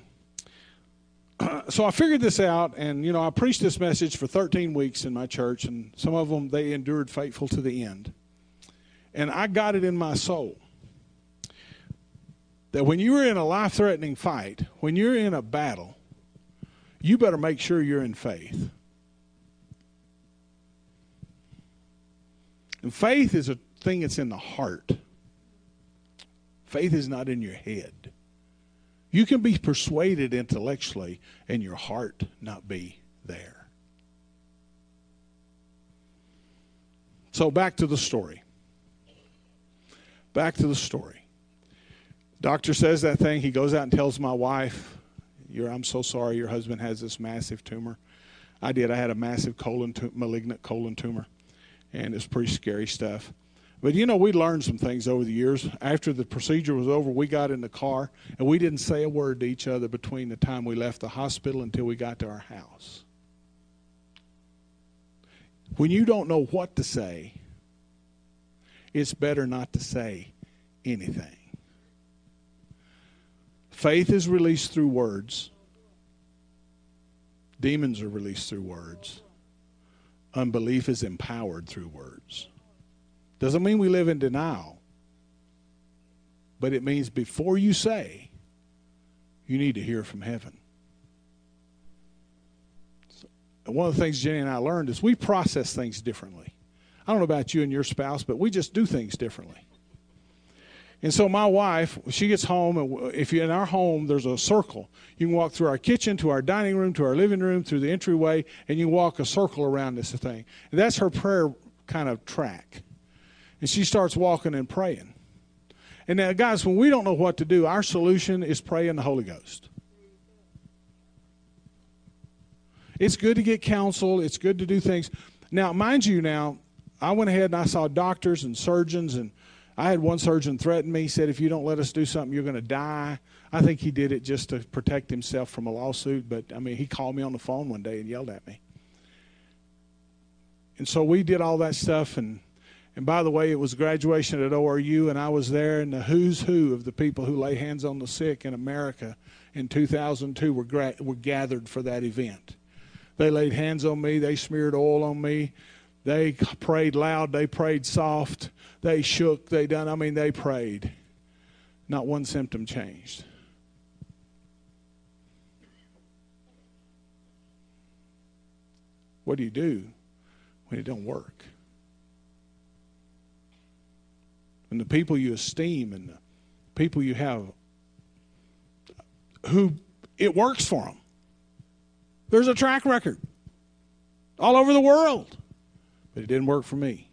so I figured this out, and you know, I preached this message for 13 weeks in my church, and some of them they endured faithful to the end. And I got it in my soul that when you're in a life threatening fight, when you're in a battle, you better make sure you're in faith. And faith is a thing that's in the heart. Faith is not in your head. You can be persuaded intellectually and your heart not be there. So back to the story. Back to the story. Doctor says that thing. He goes out and tells my wife, I'm so sorry your husband has this massive tumor. I did. I had a massive colon malignant colon tumor, and it's pretty scary stuff. But you know, we learned some things over the years. After the procedure was over, we got in the car and we didn't say a word to each other between the time we left the hospital until we got to our house. When you don't know what to say, it's better not to say anything. Faith is released through words. Demons are released through words. Unbelief is empowered through words. Doesn't mean we live in denial, but it means before you say, you need to hear from heaven. One of the things Jenny and I learned is we process things differently. I don't know about you and your spouse, but we just do things differently. And so my wife, she gets home, and if you're in our home, there's a circle. You can walk through our kitchen, to our dining room, to our living room, through the entryway, and you walk a circle around this thing. And that's her prayer kind of track. And she starts walking and praying. And now, guys, when we don't know what to do, our solution is pray in the Holy Ghost. It's good to get counsel, it's good to do things. Now, mind you, now, I went ahead and I saw doctors and surgeons, and I had one surgeon threaten me. He said, If you don't let us do something, you're going to die. I think he did it just to protect himself from a lawsuit, but I mean, he called me on the phone one day and yelled at me. And so we did all that stuff, and and by the way, it was graduation at ORU, and I was there, and the who's who of the people who lay hands on the sick in America in 2002 were, gra- were gathered for that event. They laid hands on me, they smeared oil on me, they prayed loud, they prayed soft, they shook, they done, I mean, they prayed. Not one symptom changed. What do you do when it don't work? and the people you esteem and the people you have who it works for them. There's a track record all over the world, but it didn't work for me.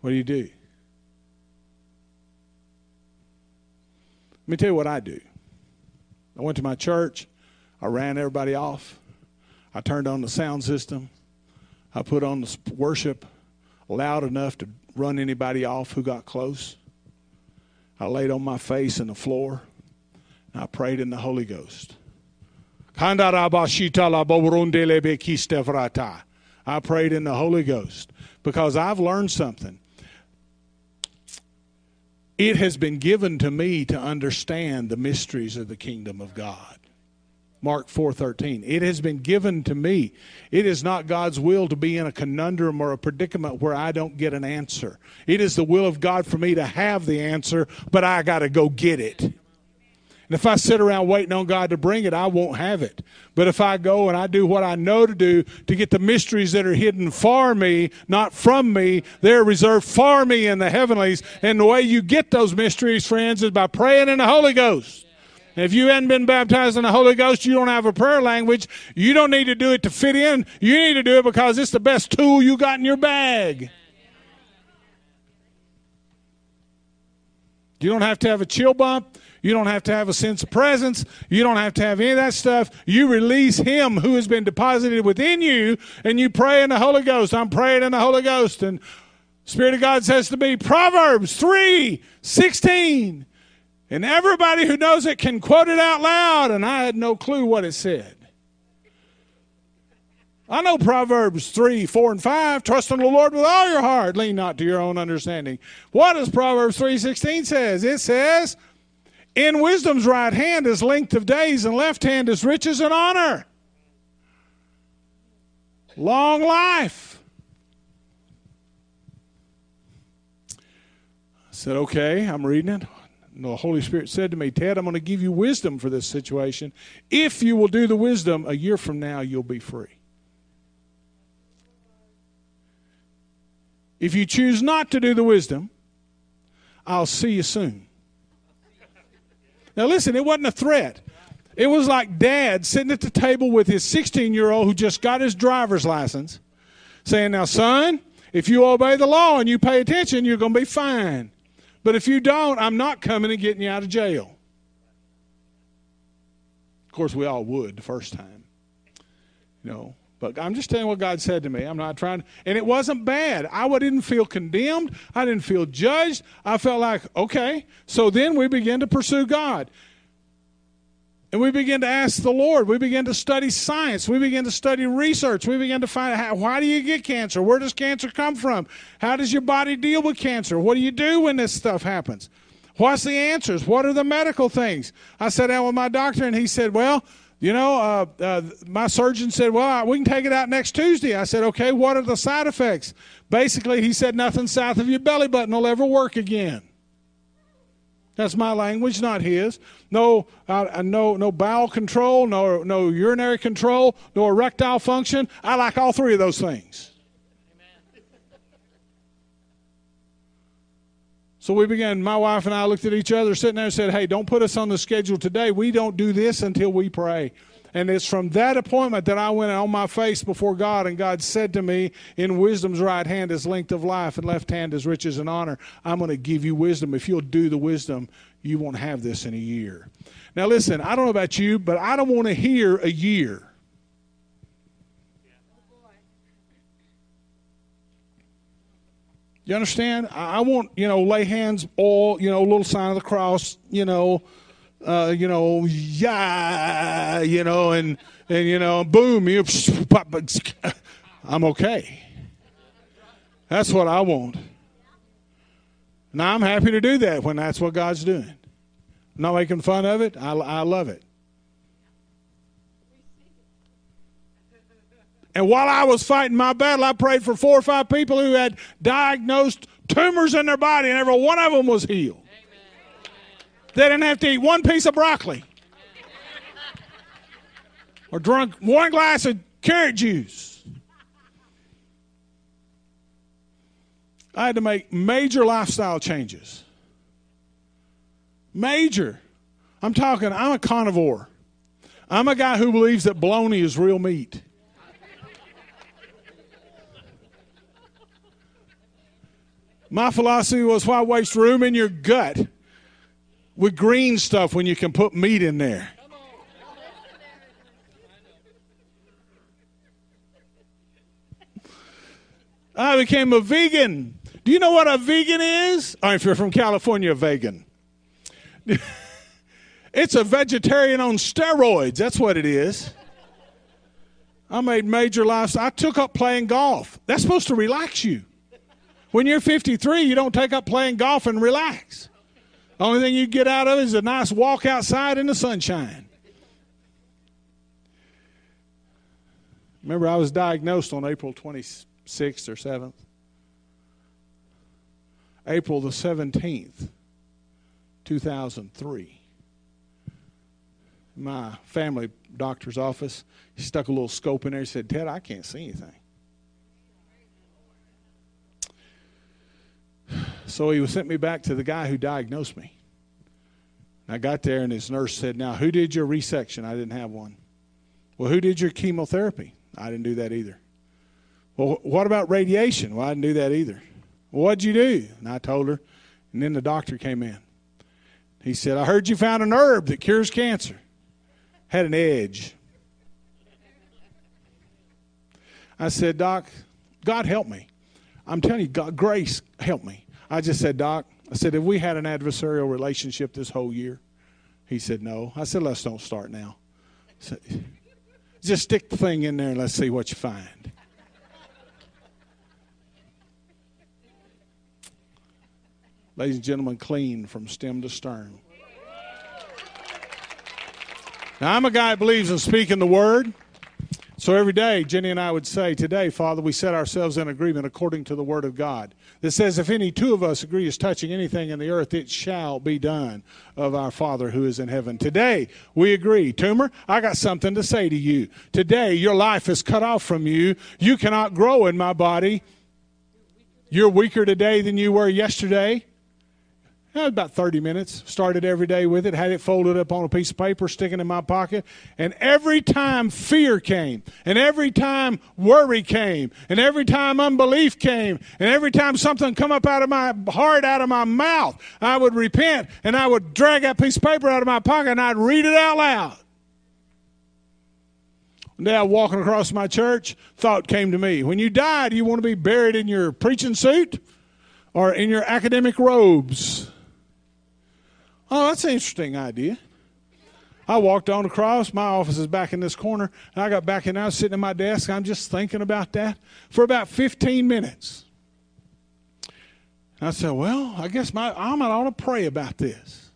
What do you do? Let me tell you what I do. I went to my church. I ran everybody off. I turned on the sound system. I put on the worship loud enough to run anybody off who got close. I laid on my face in the floor and I prayed in the Holy Ghost. I prayed in the Holy Ghost because I've learned something. It has been given to me to understand the mysteries of the kingdom of God. Mark 4:13. It has been given to me. It is not God's will to be in a conundrum or a predicament where I don't get an answer. It is the will of God for me to have the answer, but I got to go get it. And if I sit around waiting on God to bring it, I won't have it. But if I go and I do what I know to do to get the mysteries that are hidden for me, not from me, they're reserved for me in the heavenlies. And the way you get those mysteries, friends, is by praying in the Holy Ghost. If you hadn't been baptized in the Holy Ghost, you don't have a prayer language. You don't need to do it to fit in. You need to do it because it's the best tool you got in your bag. You don't have to have a chill bump. You don't have to have a sense of presence. You don't have to have any of that stuff. You release Him who has been deposited within you, and you pray in the Holy Ghost. I'm praying in the Holy Ghost. And Spirit of God says to me, Proverbs 3 16. And everybody who knows it can quote it out loud, and I had no clue what it said. I know Proverbs 3, 4, and 5. Trust in the Lord with all your heart. Lean not to your own understanding. What does Proverbs 3, 16 says? It says, In wisdom's right hand is length of days, and left hand is riches and honor. Long life. I said, okay, I'm reading it the Holy Spirit said to me, Ted, I'm going to give you wisdom for this situation. If you will do the wisdom, a year from now, you'll be free. If you choose not to do the wisdom, I'll see you soon. Now, listen, it wasn't a threat. It was like dad sitting at the table with his 16 year old who just got his driver's license saying, Now, son, if you obey the law and you pay attention, you're going to be fine. But if you don't, I'm not coming and getting you out of jail. Of course, we all would the first time. You know, but I'm just telling what God said to me. I'm not trying, and it wasn't bad. I didn't feel condemned. I didn't feel judged. I felt like, okay. So then we began to pursue God. And we begin to ask the Lord. We begin to study science. We begin to study research. We begin to find out why do you get cancer? Where does cancer come from? How does your body deal with cancer? What do you do when this stuff happens? What's the answers? What are the medical things? I sat down with my doctor and he said, Well, you know, uh, uh, my surgeon said, Well, we can take it out next Tuesday. I said, Okay, what are the side effects? Basically, he said, Nothing south of your belly button will ever work again. That's my language, not his. No, uh, no, no bowel control, no, no urinary control, no erectile function. I like all three of those things. So we began, my wife and I looked at each other, sitting there and said, Hey, don't put us on the schedule today. We don't do this until we pray. And it's from that appointment that I went on my face before God, and God said to me, In wisdom's right hand is length of life, and left hand is riches and honor. I'm going to give you wisdom. If you'll do the wisdom, you won't have this in a year. Now, listen, I don't know about you, but I don't want to hear a year. You understand? I want, you know, lay hands, all, you know, little sign of the cross, you know, uh, you know, yeah, you know, and and you know, boom, you, I'm okay. That's what I want. Now I'm happy to do that when that's what God's doing. I'm not making fun of it. I, I love it. And while I was fighting my battle, I prayed for four or five people who had diagnosed tumors in their body, and every one of them was healed. They didn't have to eat one piece of broccoli or drink one glass of carrot juice. I had to make major lifestyle changes. Major. I'm talking, I'm a carnivore. I'm a guy who believes that bologna is real meat. My philosophy was why waste room in your gut with green stuff when you can put meat in there. I became a vegan. Do you know what a vegan is? Or if you're from California, vegan. it's a vegetarian on steroids. That's what it is. I made major lives. I took up playing golf. That's supposed to relax you. When you're 53, you don't take up playing golf and relax. Only thing you get out of it is a nice walk outside in the sunshine. Remember, I was diagnosed on April 26th or 7th. April the 17th, 2003. my family doctor's office. He stuck a little scope in there. He said, Ted, I can't see anything. So he sent me back to the guy who diagnosed me. I got there, and his nurse said, Now, who did your resection? I didn't have one. Well, who did your chemotherapy? I didn't do that either. Well, what about radiation? Well, I didn't do that either. Well, what'd you do? And I told her. And then the doctor came in. He said, I heard you found an herb that cures cancer. Had an edge. I said, Doc, God help me. I'm telling you, God, grace help me. I just said, Doc, I said, have we had an adversarial relationship this whole year? He said, no. I said, let's don't start now. Said, just stick the thing in there and let's see what you find. Ladies and gentlemen, clean from stem to stern. Now, I'm a guy that believes in speaking the word. So every day, Jenny and I would say, Today, Father, we set ourselves in agreement according to the Word of God. That says, If any two of us agree as touching anything in the earth, it shall be done of our Father who is in heaven. Today, we agree. Tumor, I got something to say to you. Today, your life is cut off from you. You cannot grow in my body. You're weaker today than you were yesterday. About 30 minutes. Started every day with it, had it folded up on a piece of paper, sticking in my pocket. And every time fear came, and every time worry came, and every time unbelief came, and every time something come up out of my heart, out of my mouth, I would repent and I would drag that piece of paper out of my pocket and I'd read it out loud. One day I walking across my church, thought came to me. When you die, do you want to be buried in your preaching suit or in your academic robes? Oh, that's an interesting idea. I walked on across. My office is back in this corner. And I got back in I was sitting at my desk. I'm just thinking about that for about 15 minutes. And I said, Well, I guess my, I'm to pray about this.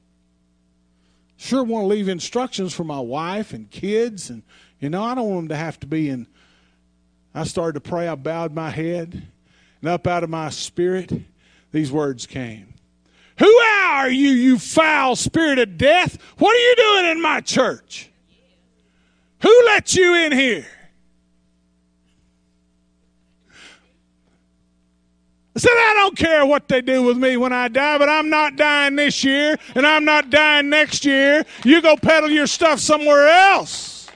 Sure want to leave instructions for my wife and kids. And, you know, I don't want them to have to be in. I started to pray. I bowed my head. And up out of my spirit, these words came who are you, you foul spirit of death? What are you doing in my church? Who let you in here? I said, I don't care what they do with me when I die, but I'm not dying this year and I'm not dying next year. You go peddle your stuff somewhere else.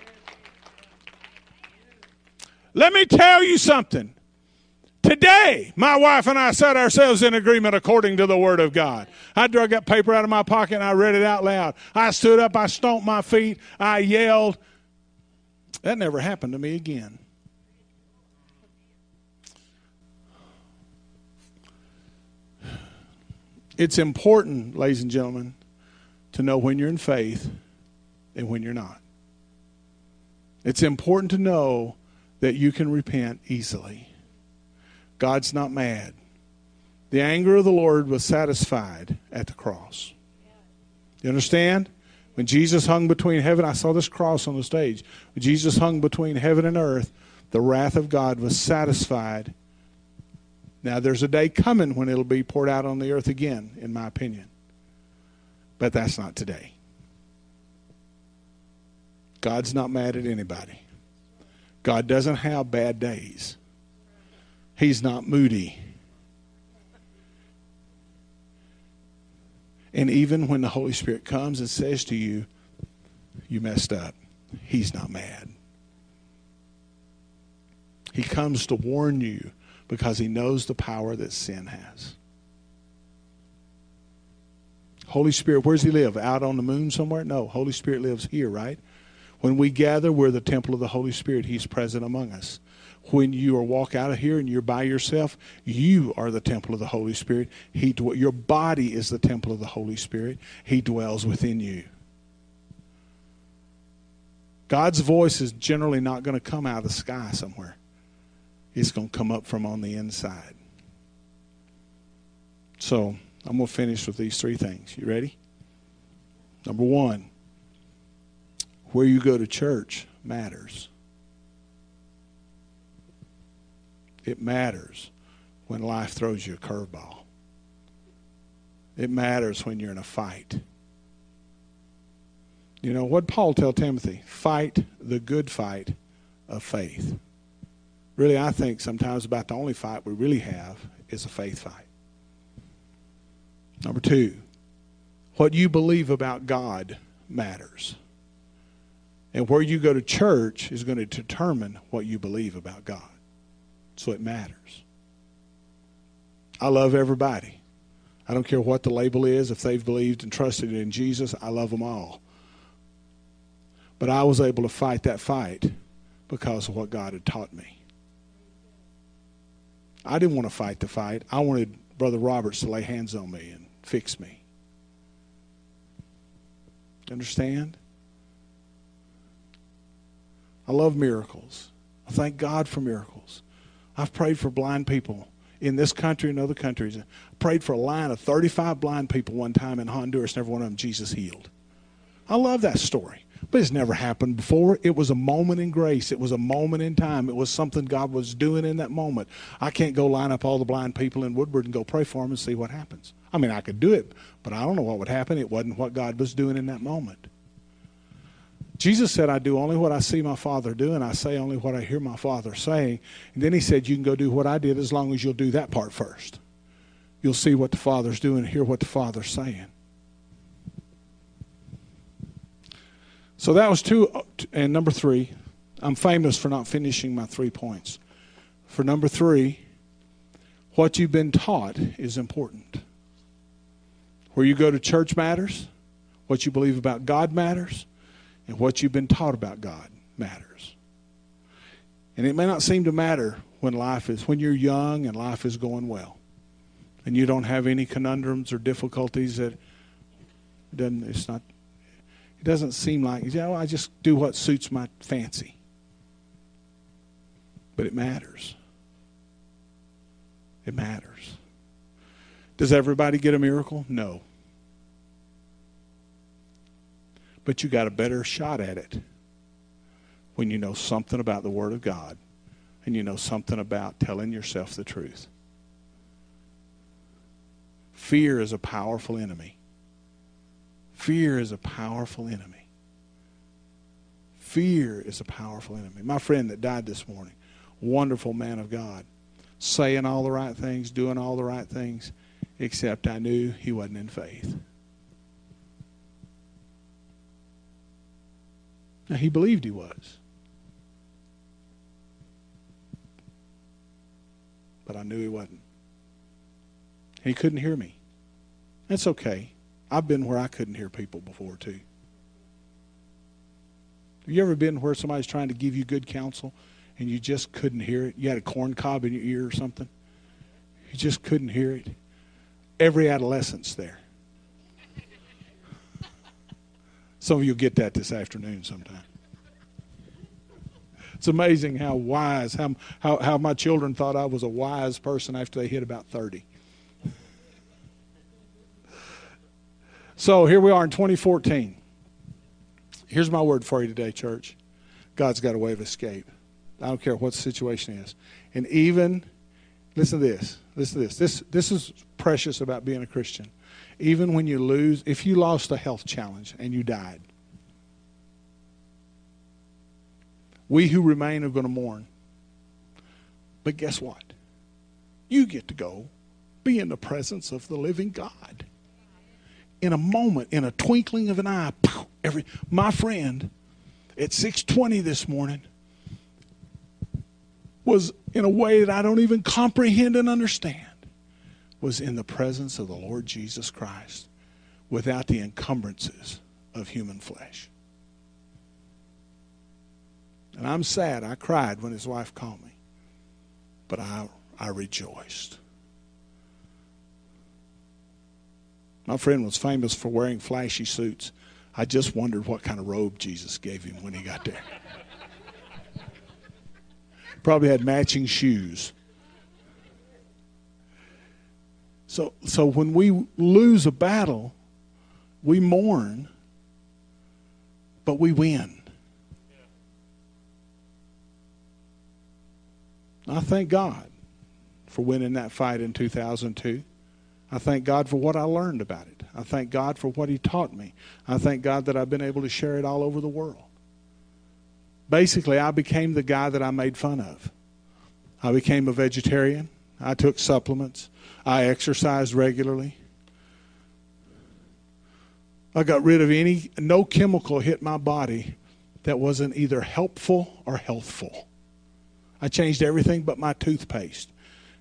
Let me tell you something. Today, my wife and I set ourselves in agreement according to the Word of God. I drug that paper out of my pocket and I read it out loud. I stood up, I stomped my feet, I yelled. That never happened to me again. It's important, ladies and gentlemen, to know when you're in faith and when you're not. It's important to know that you can repent easily. God's not mad. The anger of the Lord was satisfied at the cross. You understand? When Jesus hung between heaven, I saw this cross on the stage. When Jesus hung between heaven and earth, the wrath of God was satisfied. Now, there's a day coming when it'll be poured out on the earth again, in my opinion. But that's not today. God's not mad at anybody. God doesn't have bad days. He's not moody. And even when the Holy Spirit comes and says to you, you messed up, He's not mad. He comes to warn you because He knows the power that sin has. Holy Spirit, where does He live? Out on the moon somewhere? No, Holy Spirit lives here, right? When we gather, we're the temple of the Holy Spirit. He's present among us when you are walk out of here and you're by yourself, you are the temple of the Holy Spirit. He your body is the temple of the Holy Spirit. He dwells within you. God's voice is generally not going to come out of the sky somewhere. It's going to come up from on the inside. So, I'm going to finish with these three things. You ready? Number 1, where you go to church matters. It matters when life throws you a curveball. It matters when you're in a fight. You know, what Paul tell Timothy? Fight the good fight of faith. Really, I think sometimes about the only fight we really have is a faith fight. Number two, what you believe about God matters. And where you go to church is going to determine what you believe about God. So it matters. I love everybody. I don't care what the label is. If they've believed and trusted in Jesus, I love them all. But I was able to fight that fight because of what God had taught me. I didn't want to fight the fight. I wanted Brother Roberts to lay hands on me and fix me. Understand? I love miracles. I thank God for miracles. I've prayed for blind people in this country and other countries. I prayed for a line of 35 blind people one time in Honduras, and every one of them Jesus healed. I love that story. But it's never happened before. It was a moment in grace. It was a moment in time. It was something God was doing in that moment. I can't go line up all the blind people in Woodward and go pray for them and see what happens. I mean, I could do it, but I don't know what would happen. It wasn't what God was doing in that moment. Jesus said, I do only what I see my Father do, and I say only what I hear my Father saying. And then he said, You can go do what I did as long as you'll do that part first. You'll see what the Father's doing, and hear what the Father's saying. So that was two. And number three, I'm famous for not finishing my three points. For number three, what you've been taught is important. Where you go to church matters, what you believe about God matters, and what you've been taught about God matters. And it may not seem to matter when life is, when you're young and life is going well, and you don't have any conundrums or difficulties that doesn't, it's not, it doesn't seem like, you know, I just do what suits my fancy. But it matters. It matters. Does everybody get a miracle? No. But you got a better shot at it when you know something about the Word of God and you know something about telling yourself the truth. Fear is a powerful enemy. Fear is a powerful enemy. Fear is a powerful enemy. My friend that died this morning, wonderful man of God, saying all the right things, doing all the right things, except I knew he wasn't in faith. Now, he believed he was. But I knew he wasn't. He couldn't hear me. That's okay. I've been where I couldn't hear people before, too. Have you ever been where somebody's trying to give you good counsel and you just couldn't hear it? You had a corn cob in your ear or something? You just couldn't hear it? Every adolescent's there. Some of you get that this afternoon sometime. It's amazing how wise, how, how, how my children thought I was a wise person after they hit about 30. So here we are in 2014. Here's my word for you today, church. God's got a way of escape. I don't care what the situation is. And even, listen to this. Listen to this. This, this is precious about being a Christian even when you lose, if you lost a health challenge and you died, we who remain are going to mourn. But guess what? You get to go be in the presence of the living God. In a moment, in a twinkling of an eye, every my friend at 6:20 this morning was in a way that I don't even comprehend and understand was in the presence of the Lord Jesus Christ without the encumbrances of human flesh. And I'm sad. I cried when his wife called me. But I, I rejoiced. My friend was famous for wearing flashy suits. I just wondered what kind of robe Jesus gave him when he got there. Probably had matching shoes. So, so when we lose a battle, we mourn, but we win. I thank God for winning that fight in 2002. I thank God for what I learned about it. I thank God for what He taught me. I thank God that I've been able to share it all over the world. Basically, I became the guy that I made fun of. I became a vegetarian. I took supplements. I exercised regularly. I got rid of any, no chemical hit my body that wasn't either helpful or healthful. I changed everything but my toothpaste.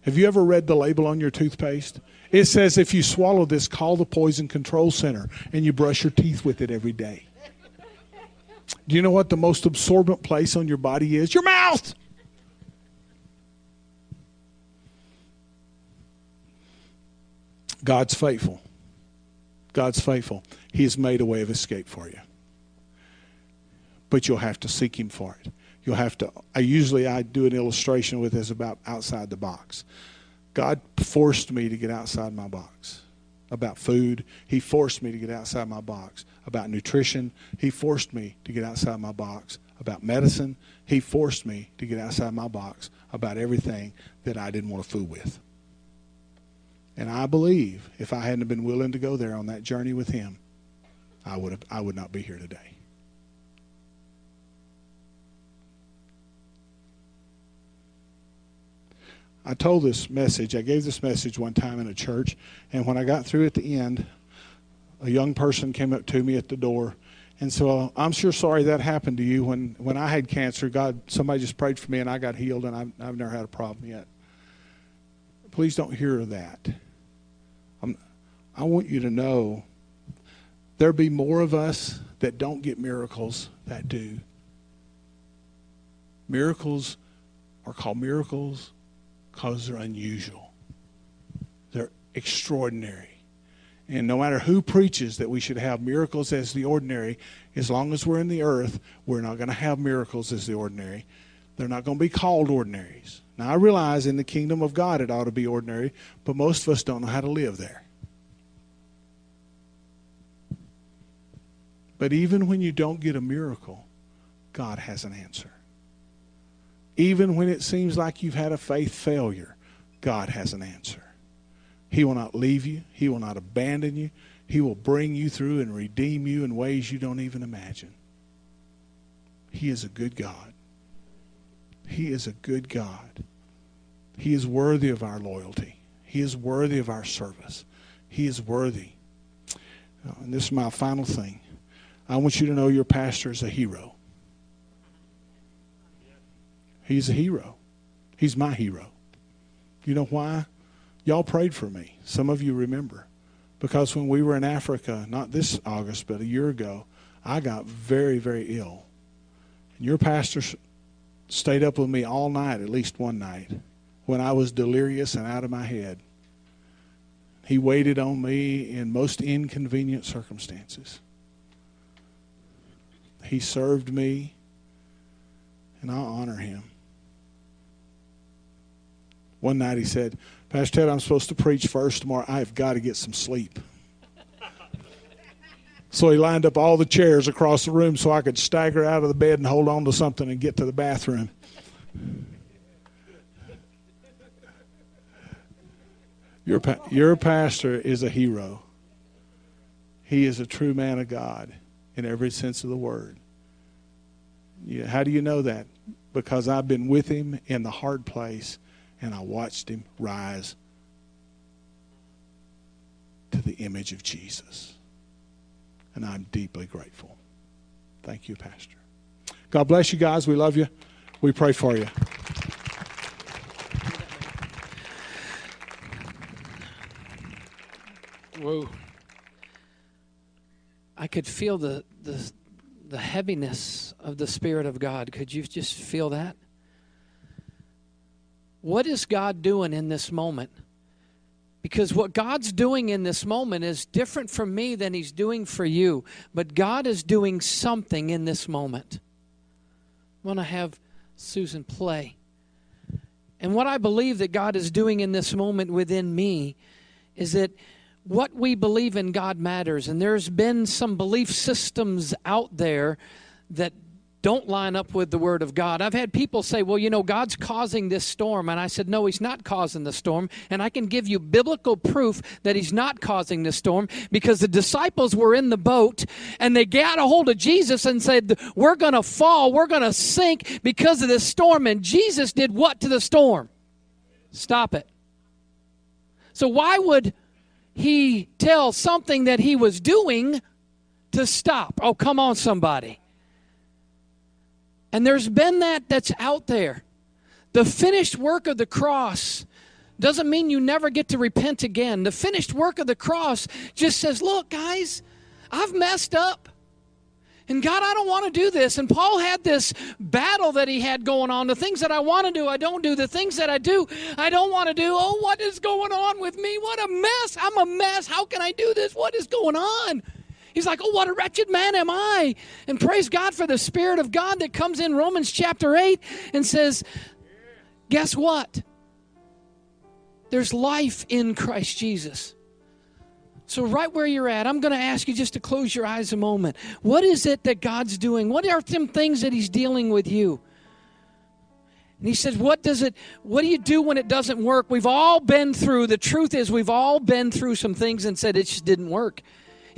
Have you ever read the label on your toothpaste? It says if you swallow this, call the poison control center and you brush your teeth with it every day. Do you know what the most absorbent place on your body is? Your mouth. God's faithful. God's faithful. He has made a way of escape for you. But you'll have to seek him for it. You'll have to I usually I do an illustration with this about outside the box. God forced me to get outside my box about food. He forced me to get outside my box about nutrition. He forced me to get outside my box about medicine. He forced me to get outside my box about everything that I didn't want to fool with. And I believe if I hadn't been willing to go there on that journey with him, I would have, I would not be here today. I told this message, I gave this message one time in a church, and when I got through at the end, a young person came up to me at the door and so I'm sure sorry that happened to you when, when I had cancer. God, somebody just prayed for me and I got healed and I've, I've never had a problem yet. Please don't hear that. I'm, want you to know there be more of us that don't get miracles that do. Miracles are called miracles because they're unusual, they're extraordinary. And no matter who preaches that we should have miracles as the ordinary, as long as we're in the earth, we're not going to have miracles as the ordinary. They're not going to be called ordinaries. Now, I realize in the kingdom of God it ought to be ordinary, but most of us don't know how to live there. But even when you don't get a miracle, God has an answer. Even when it seems like you've had a faith failure, God has an answer. He will not leave you, He will not abandon you. He will bring you through and redeem you in ways you don't even imagine. He is a good God. He is a good God. He is worthy of our loyalty. He is worthy of our service. He is worthy. And this is my final thing. I want you to know your pastor is a hero. He's a hero. He's my hero. You know why? Y'all prayed for me. Some of you remember. Because when we were in Africa, not this August, but a year ago, I got very, very ill. And your pastor stayed up with me all night, at least one night, when I was delirious and out of my head. He waited on me in most inconvenient circumstances. He served me, and I honor him. One night he said, Pastor Ted, I'm supposed to preach first tomorrow. I've got to get some sleep. So he lined up all the chairs across the room so I could stagger out of the bed and hold on to something and get to the bathroom. Your, your pastor is a hero. He is a true man of God in every sense of the word. Yeah, how do you know that? Because I've been with him in the hard place and I watched him rise to the image of Jesus. And I'm deeply grateful. Thank you, Pastor. God bless you guys. We love you. We pray for you. Whoa. I could feel the, the, the heaviness of the Spirit of God. Could you just feel that? What is God doing in this moment? Because what God's doing in this moment is different for me than He's doing for you. But God is doing something in this moment. I want to have Susan play. And what I believe that God is doing in this moment within me is that what we believe in God matters. And there's been some belief systems out there that don't line up with the Word of God. I've had people say, well, you know, God's causing this storm. And I said, no, He's not causing the storm. And I can give you biblical proof that He's not causing the storm because the disciples were in the boat and they got a hold of Jesus and said, we're going to fall, we're going to sink because of this storm. And Jesus did what to the storm? Stop it. So why would He tell something that He was doing to stop? Oh, come on, somebody. And there's been that that's out there. The finished work of the cross doesn't mean you never get to repent again. The finished work of the cross just says, look, guys, I've messed up. And God, I don't want to do this. And Paul had this battle that he had going on. The things that I want to do, I don't do. The things that I do, I don't want to do. Oh, what is going on with me? What a mess. I'm a mess. How can I do this? What is going on? He's like, Oh, what a wretched man am I. And praise God for the Spirit of God that comes in Romans chapter 8 and says, Guess what? There's life in Christ Jesus. So, right where you're at, I'm going to ask you just to close your eyes a moment. What is it that God's doing? What are some things that He's dealing with you? And he says, What does it, what do you do when it doesn't work? We've all been through, the truth is, we've all been through some things and said it just didn't work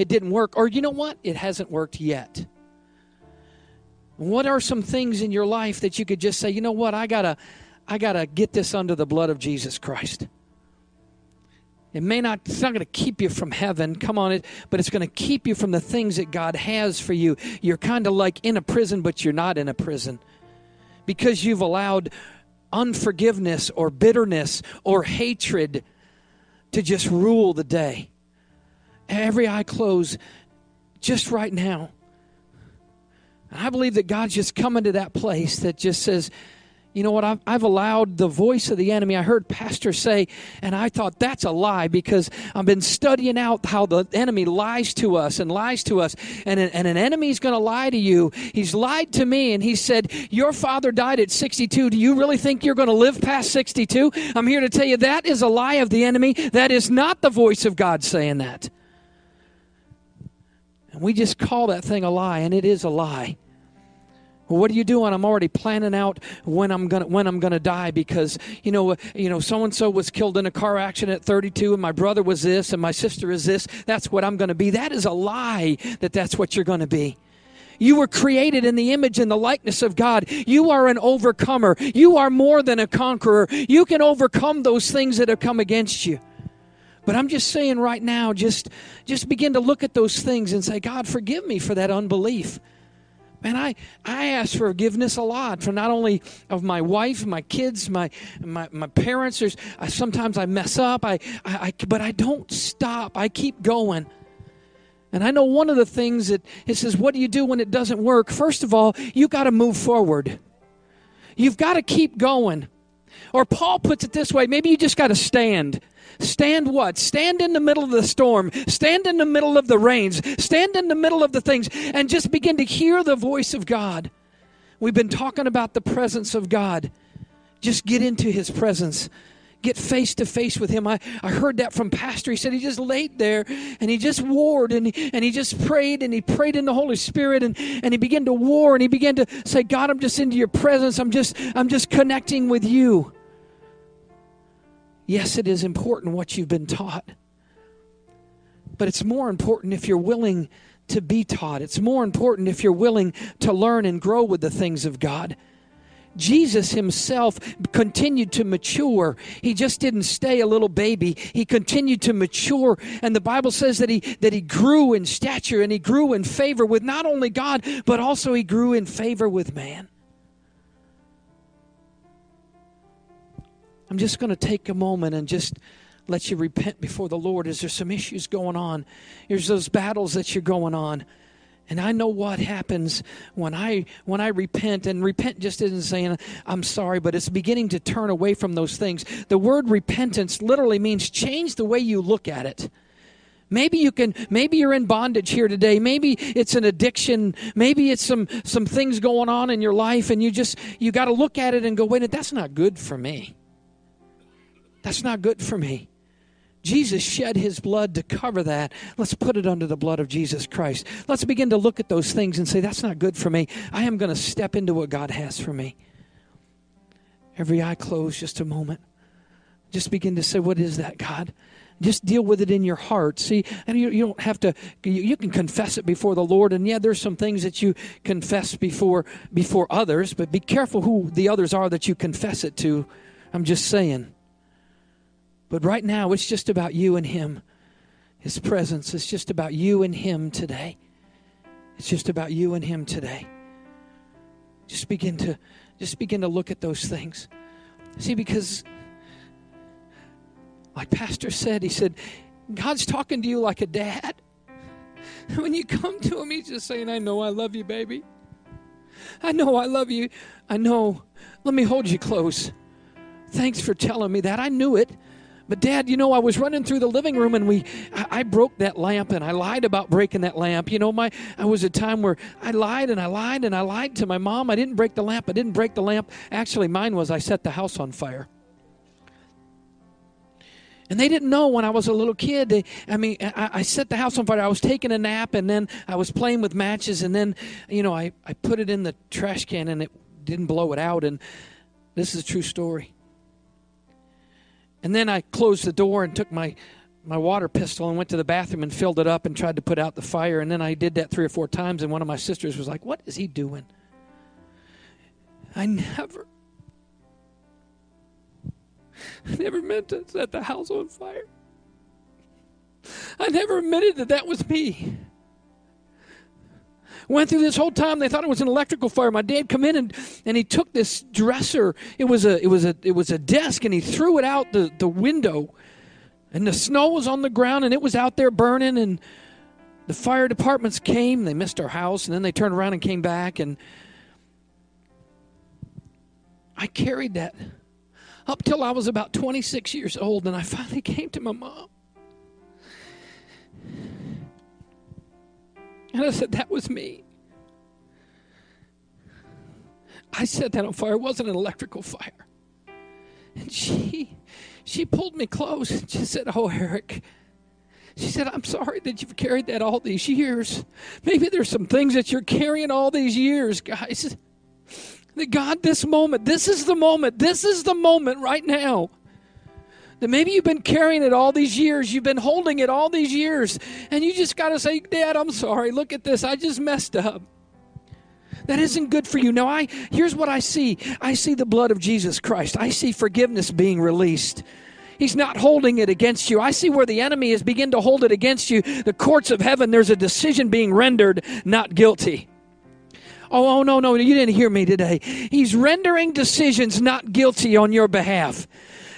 it didn't work. Or you know what? It hasn't worked yet. What are some things in your life that you could just say, you know what, I gotta I gotta get this under the blood of Jesus Christ. It may not, it's not going to keep you from heaven, come on, it, but it's going to keep you from the things that God has for you. You're kind of like in a prison, but you're not in a prison because you've allowed unforgiveness or bitterness or hatred to just rule the day every eye closed just right now. I believe that God's just coming to that place that just says, you know what? I've, I've, allowed the voice of the enemy. I heard Pastor say, and I thought that's a lie because I've been studying out how the enemy lies to us and lies to us. And, and an enemy's going to lie to you. He's lied to me, and he said, Your father died at 62. Do you really think you're going to live past 62? I'm here to tell you that is a lie of the enemy. That is not the voice of God saying that. And we just call that thing a lie, and it is a lie. What are you doing? I'm already planning out when I'm gonna when I'm gonna die because you know you know so and so was killed in a car accident at 32, and my brother was this, and my sister is this. That's what I'm gonna be. That is a lie. That that's what you're gonna be. You were created in the image and the likeness of God. You are an overcomer. You are more than a conqueror. You can overcome those things that have come against you. But I'm just saying right now, just, just begin to look at those things and say, God, forgive me for that unbelief. Man, I, I ask for forgiveness a lot for not only of my wife, my kids, my my, my parents. There's I, sometimes I mess up, I, I, I, but I don't stop. I keep going. And I know one of the things that it says, what do you do when it doesn't work? First of all, you got to move forward. You've got to keep going. Or Paul puts it this way maybe you just got to stand. Stand what? Stand in the middle of the storm. Stand in the middle of the rains. Stand in the middle of the things and just begin to hear the voice of God. We've been talking about the presence of God. Just get into his presence. Get face to face with him. I, I heard that from Pastor. He said he just laid there and he just warred and he, and he just prayed and he prayed in the Holy Spirit and, and he began to war and he began to say, God, I'm just into your presence. I'm just I'm just connecting with you. Yes, it is important what you've been taught. But it's more important if you're willing to be taught. It's more important if you're willing to learn and grow with the things of God. Jesus himself continued to mature. He just didn't stay a little baby. He continued to mature. And the Bible says that he, that he grew in stature and he grew in favor with not only God, but also he grew in favor with man. I'm just going to take a moment and just let you repent before the Lord. Is there some issues going on? There's those battles that you're going on. And I know what happens when I when I repent and repent just isn't saying I'm sorry but it's beginning to turn away from those things. The word repentance literally means change the way you look at it. Maybe you can maybe you're in bondage here today. Maybe it's an addiction. Maybe it's some some things going on in your life and you just you got to look at it and go wait, that's not good for me. That's not good for me. Jesus shed his blood to cover that. Let's put it under the blood of Jesus Christ. Let's begin to look at those things and say, that's not good for me. I am going to step into what God has for me. Every eye closed just a moment. Just begin to say, what is that, God? Just deal with it in your heart. See, and you, you don't have to. You, you, can confess it before the Lord, and yeah, there's some things that you confess before before others, but be careful who the others are that you confess it to. I'm just saying. But right now, it's just about you and Him. His presence. It's just about you and Him today. It's just about you and Him today. Just begin to just begin to look at those things. See, because like Pastor said, he said, God's talking to you like a dad. When you come to him, he's just saying, I know I love you, baby. I know I love you. I know. Let me hold you close. Thanks for telling me that. I knew it. But dad, you know, I was running through the living room and we I, I, broke that lamp and I lied about breaking that lamp. You know, my I was a time where I lied and I lied and I lied to my mom. I didn't break the lamp. I didn't break the lamp. Actually, mine was I set the house on fire. And they didn't know when I was a little kid. They, I mean, I, I, set the house on fire. I was taking a nap, and then I was playing with matches, and then, you know, I, I put it in the trash can, and it didn't blow it out. And this is a true story. And then I closed the door and took my my water pistol and went to the bathroom and filled it up and tried to put out the fire. And then I did that three or four times, and one of my sisters was like, "What is he doing?" I never I never meant to set the house on fire. I never admitted that that was me. Went through this whole time. They thought it was an electrical fire. My dad come in and, and he took this dresser. It was a it was a it was a desk, and he threw it out the, the window. And the snow was on the ground, and it was out there burning. And the fire departments came. They missed our house, and then they turned around and came back. And I carried that up till I was about 26 years old, and I finally came to my mom. And I said, That was me. I set that on fire. It wasn't an electrical fire. And she she pulled me close and she said, Oh, Eric. She said, I'm sorry that you've carried that all these years. Maybe there's some things that you're carrying all these years, guys. That God, this moment, this is the moment, this is the moment right now. That maybe you've been carrying it all these years, you've been holding it all these years, and you just got to say, Dad, I'm sorry. Look at this. I just messed up. That isn't good for you. Now, I here's what I see. I see the blood of Jesus Christ. I see forgiveness being released. He's not holding it against you. I see where the enemy is begin to hold it against you. The courts of heaven, there's a decision being rendered, not guilty. Oh, oh, no, no, you didn't hear me today. He's rendering decisions not guilty on your behalf.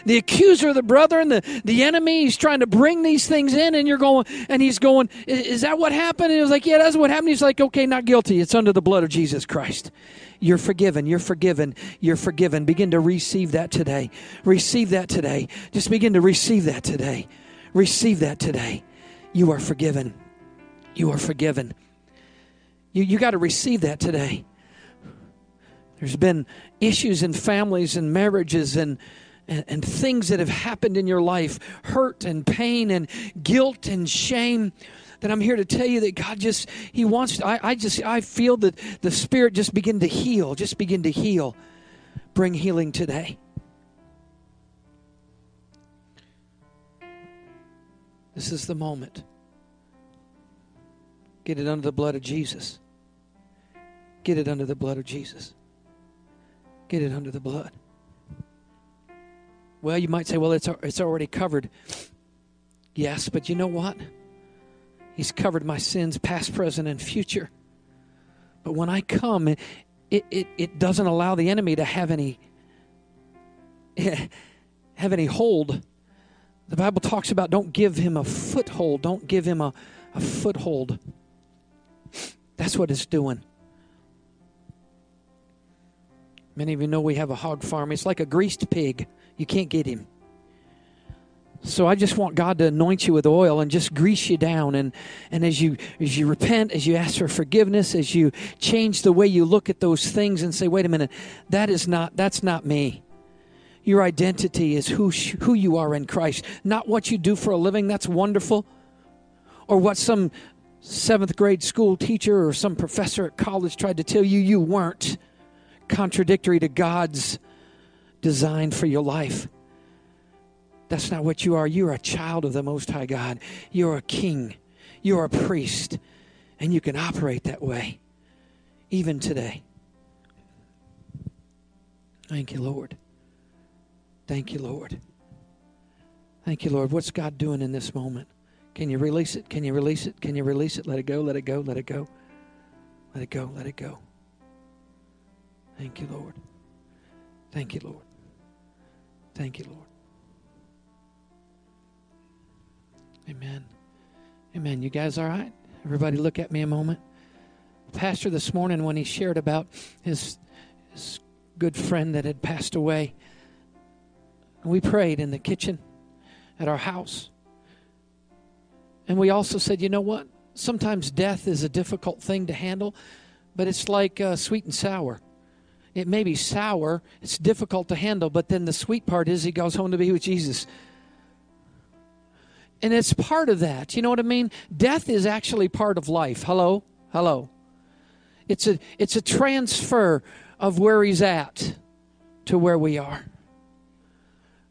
The accuser, the brother, and the, the enemy, he's trying to bring these things in, and you're going, and he's going, Is that what happened? And he was like, Yeah, that's what happened. He's like, Okay, not guilty. It's under the blood of Jesus Christ. You're forgiven. You're forgiven. You're forgiven. Begin to receive that today. Receive that today. Just begin to receive that today. Receive that today. You are forgiven. You are forgiven. You, you got to receive that today. There's been issues in families and marriages and, and, and things that have happened in your life hurt and pain and guilt and shame that I'm here to tell you that God just, He wants, I, I just, I feel that the Spirit just begin to heal, just begin to heal. Bring healing today. This is the moment. Get it under the blood of Jesus. Get it under the blood of Jesus. Get it under the blood. Well, you might say, well, it's, it's already covered. Yes, but you know what? He's covered my sins, past, present, and future. But when I come, it, it, it doesn't allow the enemy to have any have any hold. The Bible talks about don't give him a foothold. Don't give him a, a foothold. That's what it's doing. Many of you know we have a hog farm. It's like a greased pig. You can't get him. So I just want God to anoint you with oil and just grease you down and and as you as you repent, as you ask for forgiveness, as you change the way you look at those things and say, "Wait a minute, that is not that's not me." Your identity is who, who you are in Christ, not what you do for a living. That's wonderful. Or what some seventh grade school teacher or some professor at college tried to tell you you weren't, contradictory to God's design for your life. That's not what you are. You're a child of the Most High God. You're a king. You're a priest. And you can operate that way even today. Thank you, Lord. Thank you, Lord. Thank you, Lord. What's God doing in this moment? Can you release it? Can you release it? Can you release it? Let it go, let it go, let it go. Let it go, let it go. Thank you, Lord. Thank you, Lord. Thank you, Lord. Amen. Amen. You guys all right? Everybody look at me a moment. Pastor this morning when he shared about his, his good friend that had passed away. We prayed in the kitchen at our house. And we also said, you know what? Sometimes death is a difficult thing to handle, but it's like uh, sweet and sour. It may be sour, it's difficult to handle, but then the sweet part is he goes home to be with Jesus. And it's part of that. You know what I mean? Death is actually part of life. Hello? Hello. It's a it's a transfer of where he's at to where we are.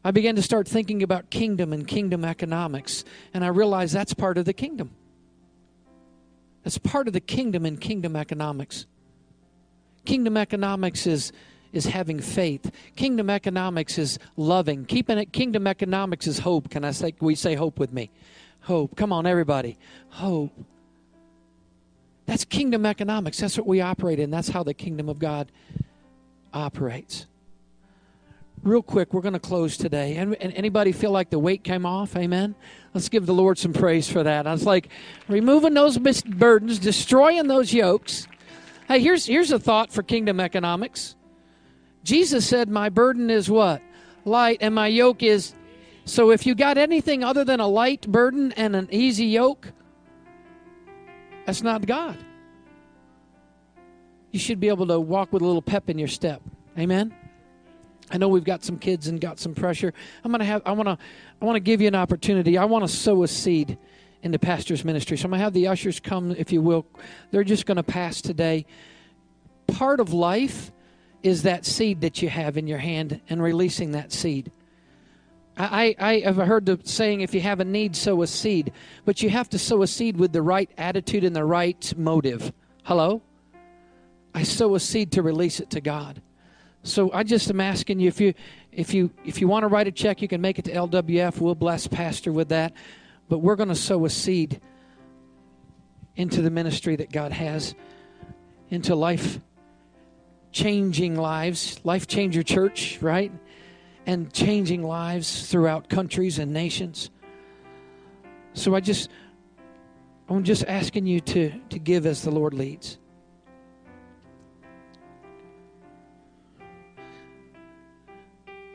I began to start thinking about kingdom and kingdom economics, and I realized that's part of the kingdom. That's part of the kingdom and kingdom economics. Kingdom economics is is having faith. Kingdom economics is loving. Keeping it kingdom economics is hope. Can I say we say hope with me? Hope. Come on everybody. Hope. That's kingdom economics. That's what we operate in. That's how the kingdom of God operates real quick, we're going to close today. And, and, anybody feel like the weight came off? Amen. Let's give the Lord some praise for that. I was like, removing those burdens, destroying those yokes. Hey, here's here's a thought for kingdom economics. Jesus said, "My burden is what light, and my yoke is." So, if you got anything other than a light burden and an easy yoke, that's not God. You should be able to walk with a little pep in your step. Amen. I know we've got some kids and got some pressure. I'm gonna have. I want to. I want to give you an opportunity. I want to sow a seed into pastor's ministry. So I'm gonna have the ushers come, if you will. They're just gonna pass today. Part of life is that seed that you have in your hand and releasing that seed. I, I have heard the saying, if you have a need, sow a seed. But you have to sow a seed with the right attitude and the right motive. Hello? I sow a seed to release it to God. So I just am asking you if you if you if you want to write a check, you can make it to LWF. We'll bless Pastor with that. But we're going to sow a seed into the ministry that God has, into life changing lives, life changer church, right? And changing lives throughout countries and nations. So I just I'm just asking you to to give as the Lord leads.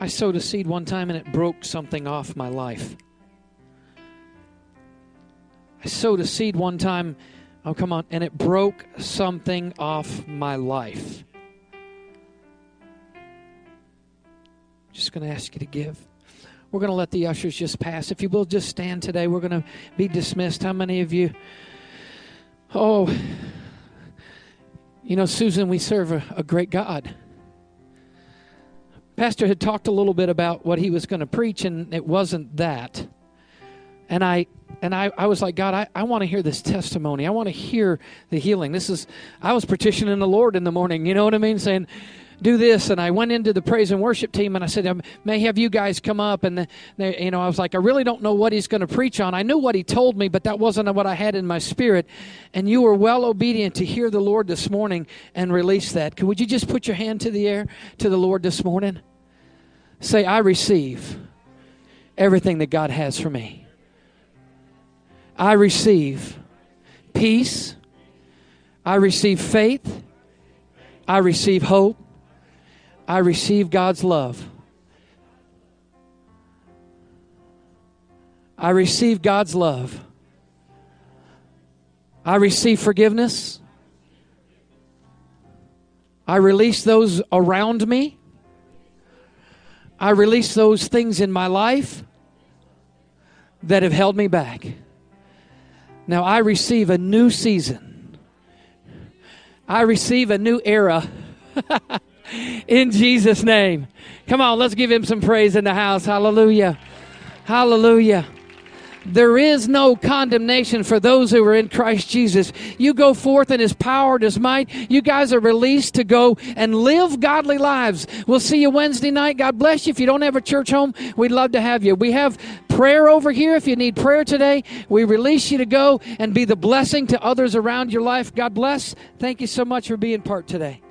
I sowed a seed one time and it broke something off my life. I sowed a seed one time, oh, come on, and it broke something off my life. Just going to ask you to give. We're going to let the ushers just pass. If you will just stand today, we're going to be dismissed. How many of you? Oh, you know, Susan, we serve a, a great God. Pastor had talked a little bit about what he was going to preach, and it wasn't that. And I and I, I was like, God, I, I want to hear this testimony. I want to hear the healing. This is I was petitioning the Lord in the morning, you know what I mean? Saying, do this. And i went into the praise and worship team and i said i may have you guys come up? And they, you know i was like i really don't know what he's going to preach on. I knew what he told me but that wasn't what i had in my spirit. And you were well obedient to hear the lord this morning and release that. Could, would you just put your hand to the air to the lord this morning? Say i receive everything that god has for me i receive peace i receive faith i receive hope I receive God's love. I receive God's love. I receive forgiveness. I release those around me. I release those things in my life that have held me back. Now I receive a new season. I receive a new era in Jesus' name. Come on, let's give him some praise in the house. Hallelujah. Hallelujah. There is no condemnation for those who are in Christ Jesus. You go forth in His power and His might. You guys are released to go and live godly lives. We'll see you Wednesday night. God bless you. If you don't have a church home, we'd love to have you. We have prayer over here. If you need prayer today, we release you to go and be the blessing to others around your life. God bless. Thank you so much for being part today.